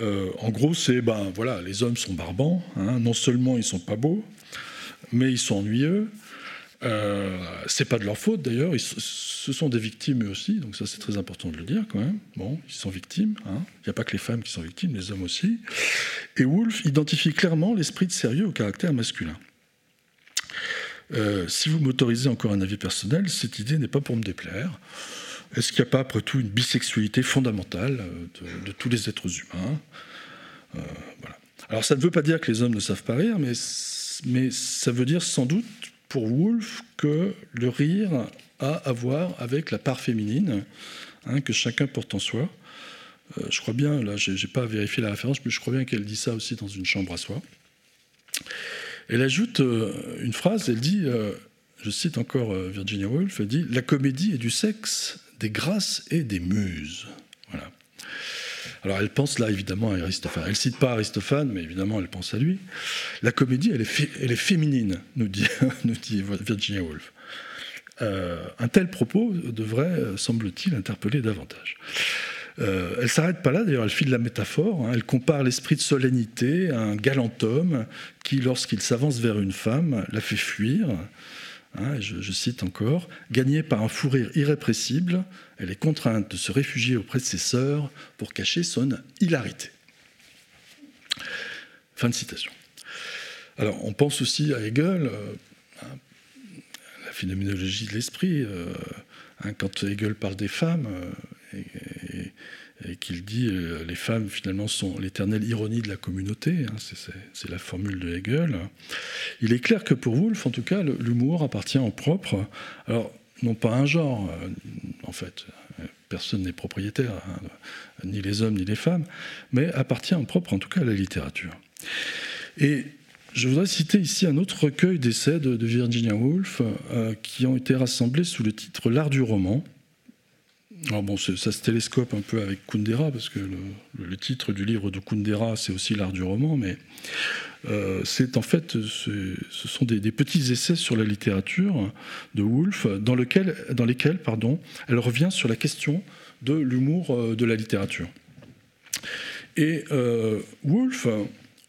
euh, en gros, c'est ben voilà, les hommes sont barbants. Hein. non seulement ils sont pas beaux, mais ils sont ennuyeux. Euh, c'est pas de leur faute d'ailleurs. Ce sont des victimes eux aussi. Donc ça c'est très important de le dire quand même. Bon, ils sont victimes. Hein. Il n'y a pas que les femmes qui sont victimes, les hommes aussi. Et Woolf identifie clairement l'esprit de sérieux au caractère masculin. Euh, si vous m'autorisez encore un avis personnel, cette idée n'est pas pour me déplaire. Est-ce qu'il n'y a pas, après tout, une bisexualité fondamentale euh, de, tous les êtres humains? Alors ça ne veut pas dire que les hommes ne savent pas rire, mais ça veut dire sans doute pour Woolf que le rire a à voir avec la part féminine hein, que chacun porte en soi. Euh, je crois bien, là, je n'ai pas vérifié la référence, mais je crois bien qu'elle dit ça aussi dans une chambre à soi. Elle ajoute une phrase, elle dit, je cite encore Virginia Woolf, elle dit La comédie est du sexe des grâces et des muses. Alors elle pense là évidemment à Aristophane. Elle ne cite pas Aristophane, mais évidemment elle pense à lui. La comédie, elle est, féminine, nous dit, Virginia Woolf. Euh, un tel propos devrait, semble-t-il, interpeller davantage. Euh, elle s'arrête pas là, d'ailleurs, elle file la métaphore. Hein. elle compare l'esprit de solennité à un galant homme qui, lorsqu'il s'avance vers une femme, la fait fuir. Hein, je, cite encore, gagnée par un fou rire irrépressible, elle est contrainte de se réfugier auprès de ses sœurs pour cacher son hilarité. Fin de citation. Alors, on pense aussi à Hegel, euh, hein, la phénoménologie de l'esprit. Euh, hein, quand Hegel parle des femmes, euh, qu'il dit euh, les femmes finalement sont l'éternelle ironie de la communauté, hein, c'est la formule de Hegel. Il est clair que pour Woolf, en tout cas, l'humour appartient en propre, alors non pas un genre, euh, en fait, personne n'est propriétaire, hein, ni les hommes ni les femmes, mais appartient en propre en tout cas à la littérature. Et je voudrais citer ici un autre recueil d'essais de, Virginia Woolf euh, qui ont été rassemblés sous le titre L'art du roman alors bon, ça se télescope un peu avec Kundera, parce que le, titre du livre de Kundera, c'est aussi l'art du roman, mais euh, c'est en fait, ce sont des, petits essais sur la littérature de Woolf, dans lesquels pardon, elle revient sur la question de l'humour euh, de la littérature. Et euh, Woolf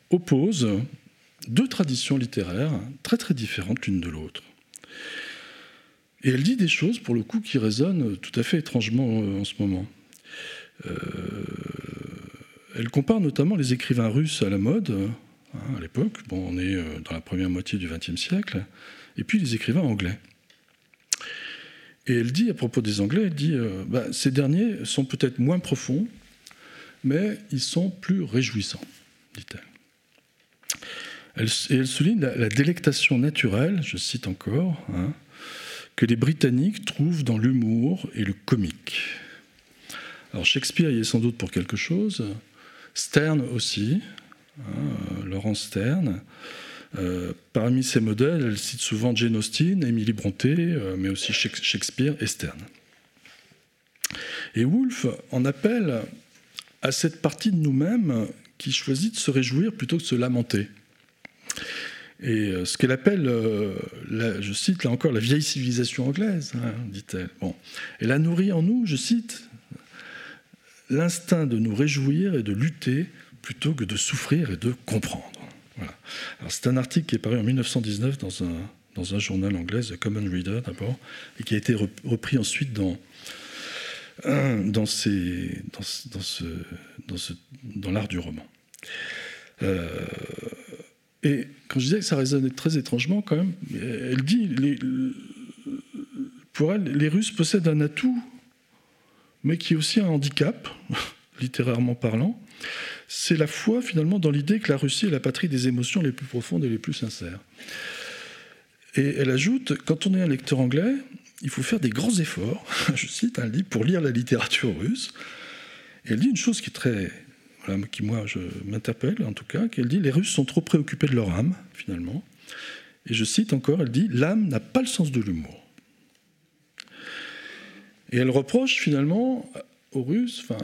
oppose deux traditions littéraires très très différentes l'une de l'autre. Et elle dit des choses, pour le coup, qui résonnent tout à fait étrangement euh, en ce moment. elle compare notamment les écrivains russes à la mode, hein, à l'époque, bon, on est dans la première moitié du XXe siècle, et puis les écrivains anglais. Et elle dit à propos des Anglais, elle dit, bah, ces derniers sont peut-être moins profonds, mais ils sont plus réjouissants, dit-elle. et elle souligne la, délectation naturelle, je cite encore, hein, que les Britanniques trouvent dans l'humour et le comique. Alors Shakespeare y est sans doute pour quelque chose, Stern aussi, hein, Laurent Stern. Euh, parmi ses modèles, elle cite souvent Jane Austen, Emily Brontë, euh, mais aussi Shakespeare et Stern. Et Woolf en appelle à cette partie de nous-mêmes qui choisit de se réjouir plutôt que de se lamenter. Et euh, ce qu'elle appelle, euh, je cite là encore, la vieille civilisation anglaise, hein, dit-elle. Bon. Elle a nourri en nous, je cite, l'instinct de nous réjouir et de lutter plutôt que de souffrir et de comprendre. Voilà. C'est un article qui est paru en 1919 dans un, dans un journal anglais, The Common Reader d'abord, et qui a été repris ensuite dans, dans, ces, dans, ce, dans, ce, dans l'art du roman. Euh, et quand je disais que ça résonnait très étrangement, quand même, elle dit, pour elle, les Russes possèdent un atout, mais qui est aussi un handicap, littérairement parlant. C'est la foi, finalement, dans l'idée que la Russie est la patrie des émotions les plus profondes et les plus sincères. Et elle ajoute, quand on est un lecteur anglais, il faut faire des grands efforts, je cite un livre, pour lire la littérature russe. Et elle dit une chose qui est très, qui moi je m'interpelle en tout cas, qu'elle dit les Russes sont trop préoccupés de leur âme finalement. Et je cite encore, elle dit l'âme n'a pas le sens de l'humour. Et elle reproche finalement aux Russes, enfin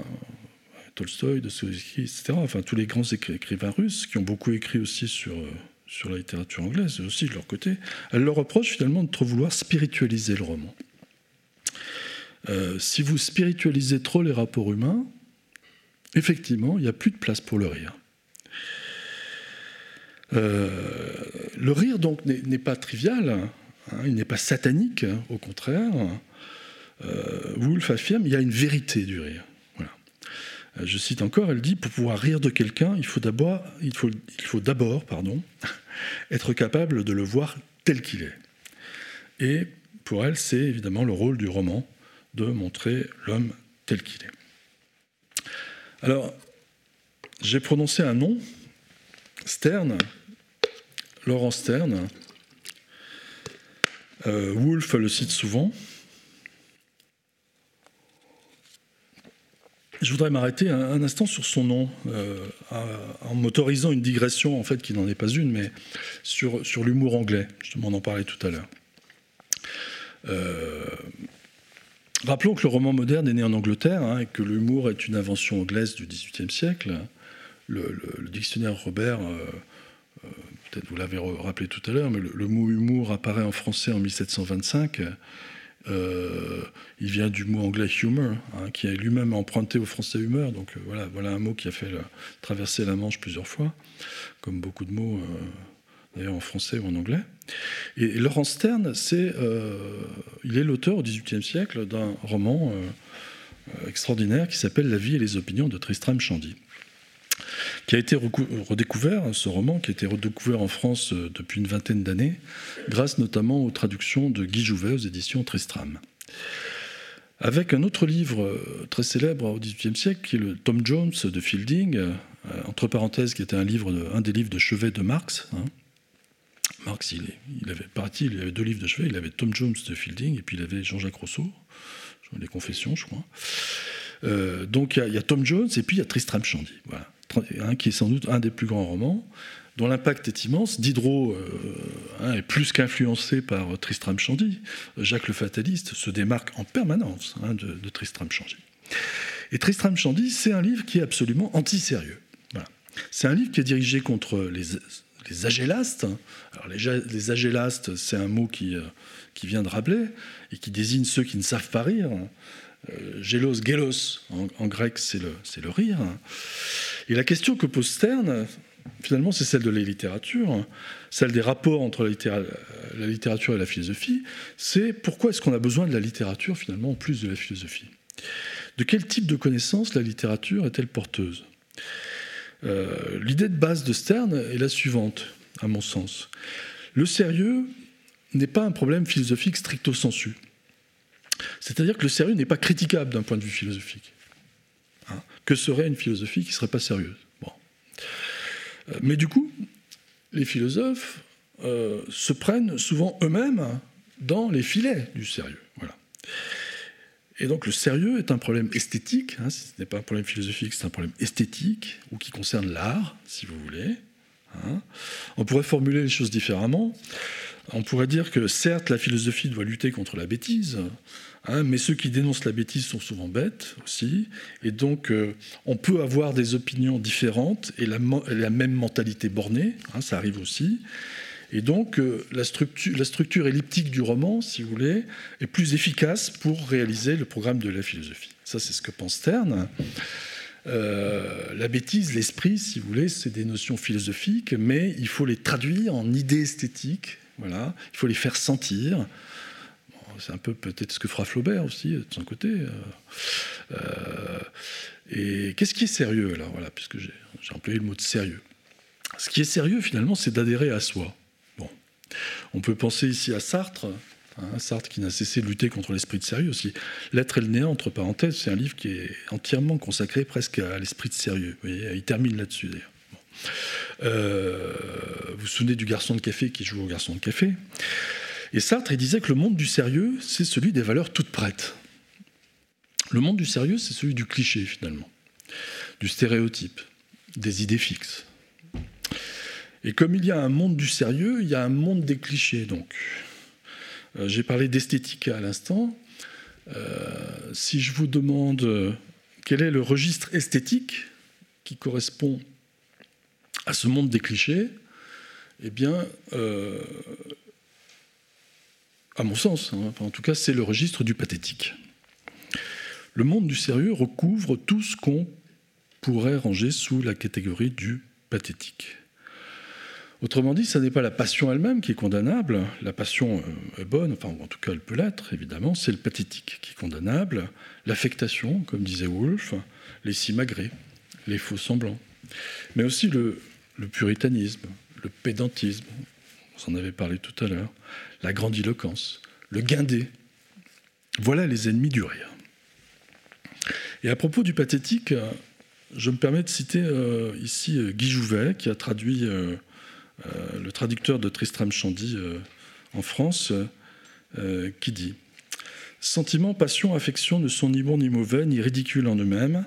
Tolstoï, Dostoevsky, etc., enfin tous les grands écrivains russes qui ont beaucoup écrit aussi sur euh, sur la littérature anglaise aussi de leur côté, elle leur reproche finalement de trop vouloir spiritualiser le roman. Euh, si vous spiritualisez trop les rapports humains, effectivement, il n'y a plus de place pour le rire. Euh, le rire, donc, n'est pas trivial, hein, il n'est pas satanique, hein, au contraire. Euh, Woolf affirme il y a une vérité du rire. Euh, je cite encore, elle dit pour pouvoir rire de quelqu'un, il faut d'abord, il faut, il faut d'abord, pardon, être capable de le voir tel qu'il est. Et pour elle, c'est évidemment le rôle du roman de montrer l'homme tel qu'il est. Alors, j'ai prononcé un nom, Stern, Laurent Stern. Euh, Wolf le cite souvent. Je voudrais m'arrêter un, instant sur son nom, euh, en m'autorisant une digression, en fait, qui n'en est pas une, mais sur, l'humour anglais. Je m'en en parlais tout à l'heure. Euh, rappelons que le roman moderne est né en Angleterre hein, et que l'humour est une invention anglaise du XVIIIe siècle. Le, dictionnaire Robert, euh, peut-être vous l'avez rappelé tout à l'heure, mais le, mot humour apparaît en français en 1725 euh, il vient du mot anglais humor, hein, qui est lui-même emprunté au français humeur. Donc euh, voilà, un mot qui a fait traverser la Manche plusieurs fois, comme beaucoup de mots euh, d'ailleurs en français ou en anglais. Et, Laurent Stern, c'est, il est l'auteur au XVIIIe siècle d'un roman extraordinaire qui s'appelle La vie et les opinions de Tristram Shandy qui a été redécouvert, ce roman qui a été redécouvert en France euh, depuis une vingtaine d'années, grâce notamment aux traductions de Guy Jouvet aux éditions Tristram. Avec un autre livre euh, très célèbre au XVIIIe siècle, qui est le Tom Jones de Fielding, euh, entre parenthèses, qui était un, livre un des livres de chevet de Marx. Hein. Marx, il, il avait, parti, il avait deux livres de chevet, il avait Tom Jones de Fielding, et puis il avait Jean-Jacques Rousseau, les Confessions, je crois. donc il y, a Tom Jones et puis il y a Tristram Shandy. Qui est sans doute un des plus grands romans, dont l'impact est immense. Diderot euh, hein, est plus qu'influencé par Tristram Shandy. Jacques le Fataliste se démarque en permanence hein, de, Tristram Shandy. Et Tristram Shandy, c'est un livre qui est absolument anti-sérieux. C'est un livre qui est dirigé contre les, les agélastes. Alors les, agélastes, c'est un mot qui, euh, qui vient de Rabelais et qui désigne ceux qui ne savent pas rire. Euh, gélos, gélos, en, grec, c'est le, le rire. Et la question que pose Stern, finalement, c'est celle de la littérature, celle des rapports entre la, littérature et la philosophie. C'est pourquoi est-ce qu'on a besoin de la littérature, finalement, en plus de la philosophie? De quel type de connaissances la littérature est-elle porteuse? Euh, L'idée de base de Stern est la suivante, à mon sens. Le sérieux n'est pas un problème philosophique stricto sensu. C'est-à-dire que le sérieux n'est pas critiquable d'un point de vue philosophique. Hein? Que serait une philosophie qui ne serait pas sérieuse? Bon. Euh, mais du coup, les philosophes euh, se prennent souvent eux-mêmes dans les filets du sérieux. Voilà. Et donc le sérieux est un problème esthétique, hein, ce n'est pas un problème philosophique, c'est un problème esthétique, ou qui concerne l'art, si vous voulez. Hein. On pourrait formuler les choses différemment. On pourrait dire que certes, la philosophie doit lutter contre la bêtise, hein, mais ceux qui dénoncent la bêtise sont souvent bêtes aussi. Et donc, euh, on peut avoir des opinions différentes et la, même mentalité bornée, ça arrive aussi. Et donc, euh, la, structure, elliptique du roman, si vous voulez, est plus efficace pour réaliser le programme de la philosophie. Ça, c'est ce que pense Stern. Euh, la bêtise, l'esprit, si vous voulez, c'est des notions philosophiques, mais il faut les traduire en idées esthétiques. Voilà, il faut les faire sentir. c'est un peu peut-être ce que fera Flaubert aussi de son côté. Euh, et qu'est-ce qui est sérieux alors Voilà, puisque j'ai employé le mot de sérieux. Ce qui est sérieux finalement, c'est d'adhérer à soi. On peut penser ici à Sartre, hein, Sartre qui n'a cessé de lutter contre l'esprit de sérieux aussi. L'être et le néant, entre parenthèses, c'est un livre qui est entièrement consacré presque à l'esprit de sérieux. il termine là-dessus d'ailleurs. Euh, vous vous souvenez du garçon de café qui joue au garçon de café? Et Sartre, il disait que le monde du sérieux, c'est celui des valeurs toutes prêtes. Le monde du sérieux, c'est celui du cliché finalement, du stéréotype, des idées fixes. Et comme il y a un monde du sérieux, il y a un monde des clichés. Donc, euh, j'ai parlé d'esthétique à l'instant. Euh, si je vous demande euh, quel est le registre esthétique qui correspond à ce monde des clichés, eh bien, à mon sens, hein, en tout cas, c'est le registre du pathétique. Le monde du sérieux recouvre tout ce qu'on pourrait ranger sous la catégorie du pathétique. Autrement dit, ce n'est pas la passion elle-même qui est condamnable, la passion euh, est bonne, enfin en tout cas elle peut l'être, évidemment, c'est le pathétique qui est condamnable, l'affectation, comme disait Woolf, les simagrées, les faux semblants, mais aussi le, puritanisme, le pédantisme, vous en avez parlé tout à l'heure, la grandiloquence, le guindé. Voilà les ennemis du rire. Et à propos du pathétique, je me permets de citer euh, ici euh, Guy Jouvet, qui a traduit euh, le traducteur de Tristram Shandy euh, en France, euh, qui dit Sentiment, passion, affection ne sont ni bons ni mauvais, ni ridicules en eux-mêmes,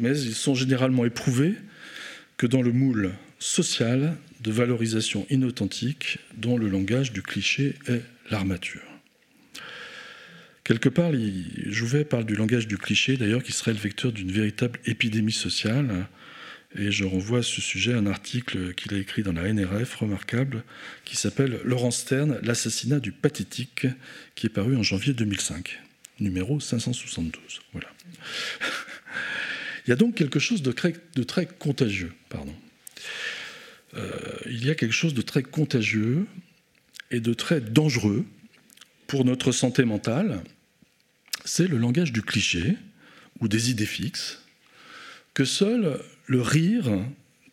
mais ils sont généralement éprouvés que dans le moule social de valorisation inauthentique dont le langage du cliché est l'armature. Quelque part, Jouvet parle du langage du cliché, d'ailleurs, qui serait le vecteur d'une véritable épidémie sociale, et je renvoie à ce sujet un article qu'il a écrit dans la NRF, remarquable, qui s'appelle Laurence Stern, l'assassinat du pathétique, qui est paru en janvier 2005, numéro 572. Voilà. il y a donc quelque chose de très, de très contagieux. Pardon. Euh, il y a quelque chose de très contagieux et de très dangereux pour notre santé mentale. C'est le langage du cliché ou des idées fixes que seul le rire,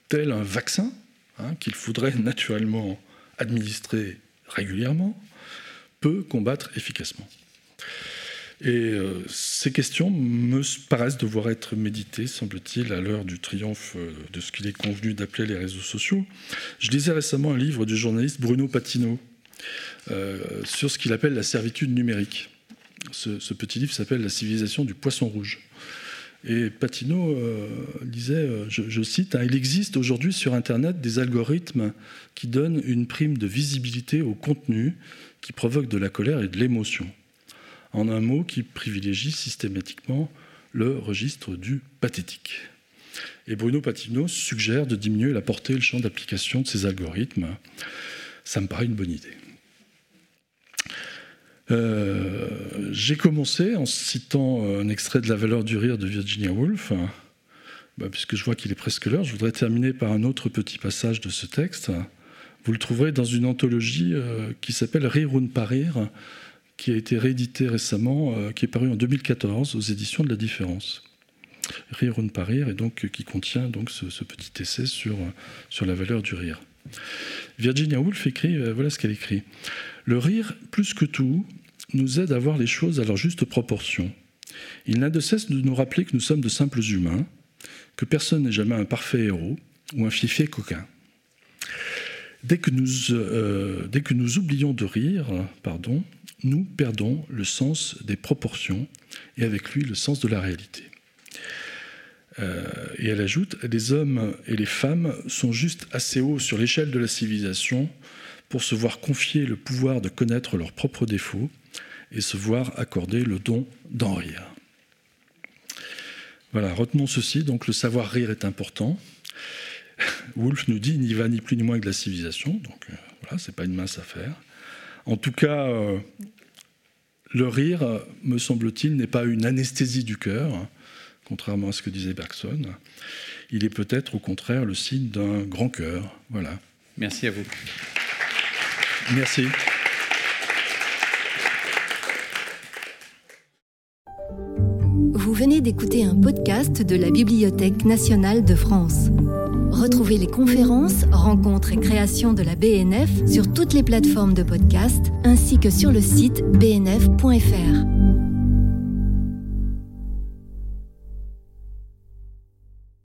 tel un vaccin, hein, qu'il faudrait naturellement administrer régulièrement, peut combattre efficacement. Et euh, ces questions me paraissent devoir être méditées, semble-t-il, à l'heure du triomphe euh, de ce qu'il est convenu d'appeler les réseaux sociaux. Je lisais récemment un livre du journaliste Bruno Patino euh, sur ce qu'il appelle la servitude numérique. ce petit livre s'appelle La civilisation du poisson rouge. Et Patino euh, disait, euh, je, cite, hein, Il existe aujourd'hui sur Internet des algorithmes qui donnent une prime de visibilité au contenu qui provoque de la colère et de l'émotion. En un mot, qui privilégie systématiquement le registre du pathétique. Et Bruno Patino suggère de diminuer la portée et le champ d'application de ces algorithmes. Ça me paraît une bonne idée. Euh, j'ai commencé en citant un extrait de La valeur du rire de Virginia Woolf. Bah, puisque je vois qu'il est presque l'heure, je voudrais terminer par un autre petit passage de ce texte. Vous le trouverez dans une anthologie euh, qui s'appelle Rire ou ne pas rire, qui a été réédité récemment, euh, qui est paru en 2014 aux éditions de la Différence. Rire ou ne pas rire, et donc qui contient donc ce, petit essai sur, sur la valeur du rire. Virginia Woolf écrit, voilà ce qu'elle écrit. Le rire, plus que tout, nous aide à voir les choses à leur juste proportion. Il n'a de cesse de nous rappeler que nous sommes de simples humains, que personne n'est jamais un parfait héros ou un fiefé coquin. Dès que, nous, euh, dès que nous oublions de rire, pardon, nous perdons le sens des proportions et avec lui le sens de la réalité. Euh, et elle ajoute, les hommes et les femmes sont juste assez hauts sur l'échelle de la civilisation pour se voir confier le pouvoir de connaître leurs propres défauts et se voir accorder le don d'en rire. Voilà, retenons ceci, donc le savoir rire est important. Wolf nous dit n'y va ni plus ni moins que de la civilisation, donc euh, voilà, c'est pas une mince affaire. En tout cas, euh, le rire, me semble-t-il, n'est pas une anesthésie du cœur, contrairement à ce que disait Bergson. Il est peut-être au contraire le signe d'un grand cœur. Voilà. Merci à vous. Merci. Vous venez d'écouter un podcast de la Bibliothèque nationale de France. Retrouvez les conférences, rencontres et créations de la BNF sur toutes les plateformes de podcast ainsi que sur le site bnf.fr.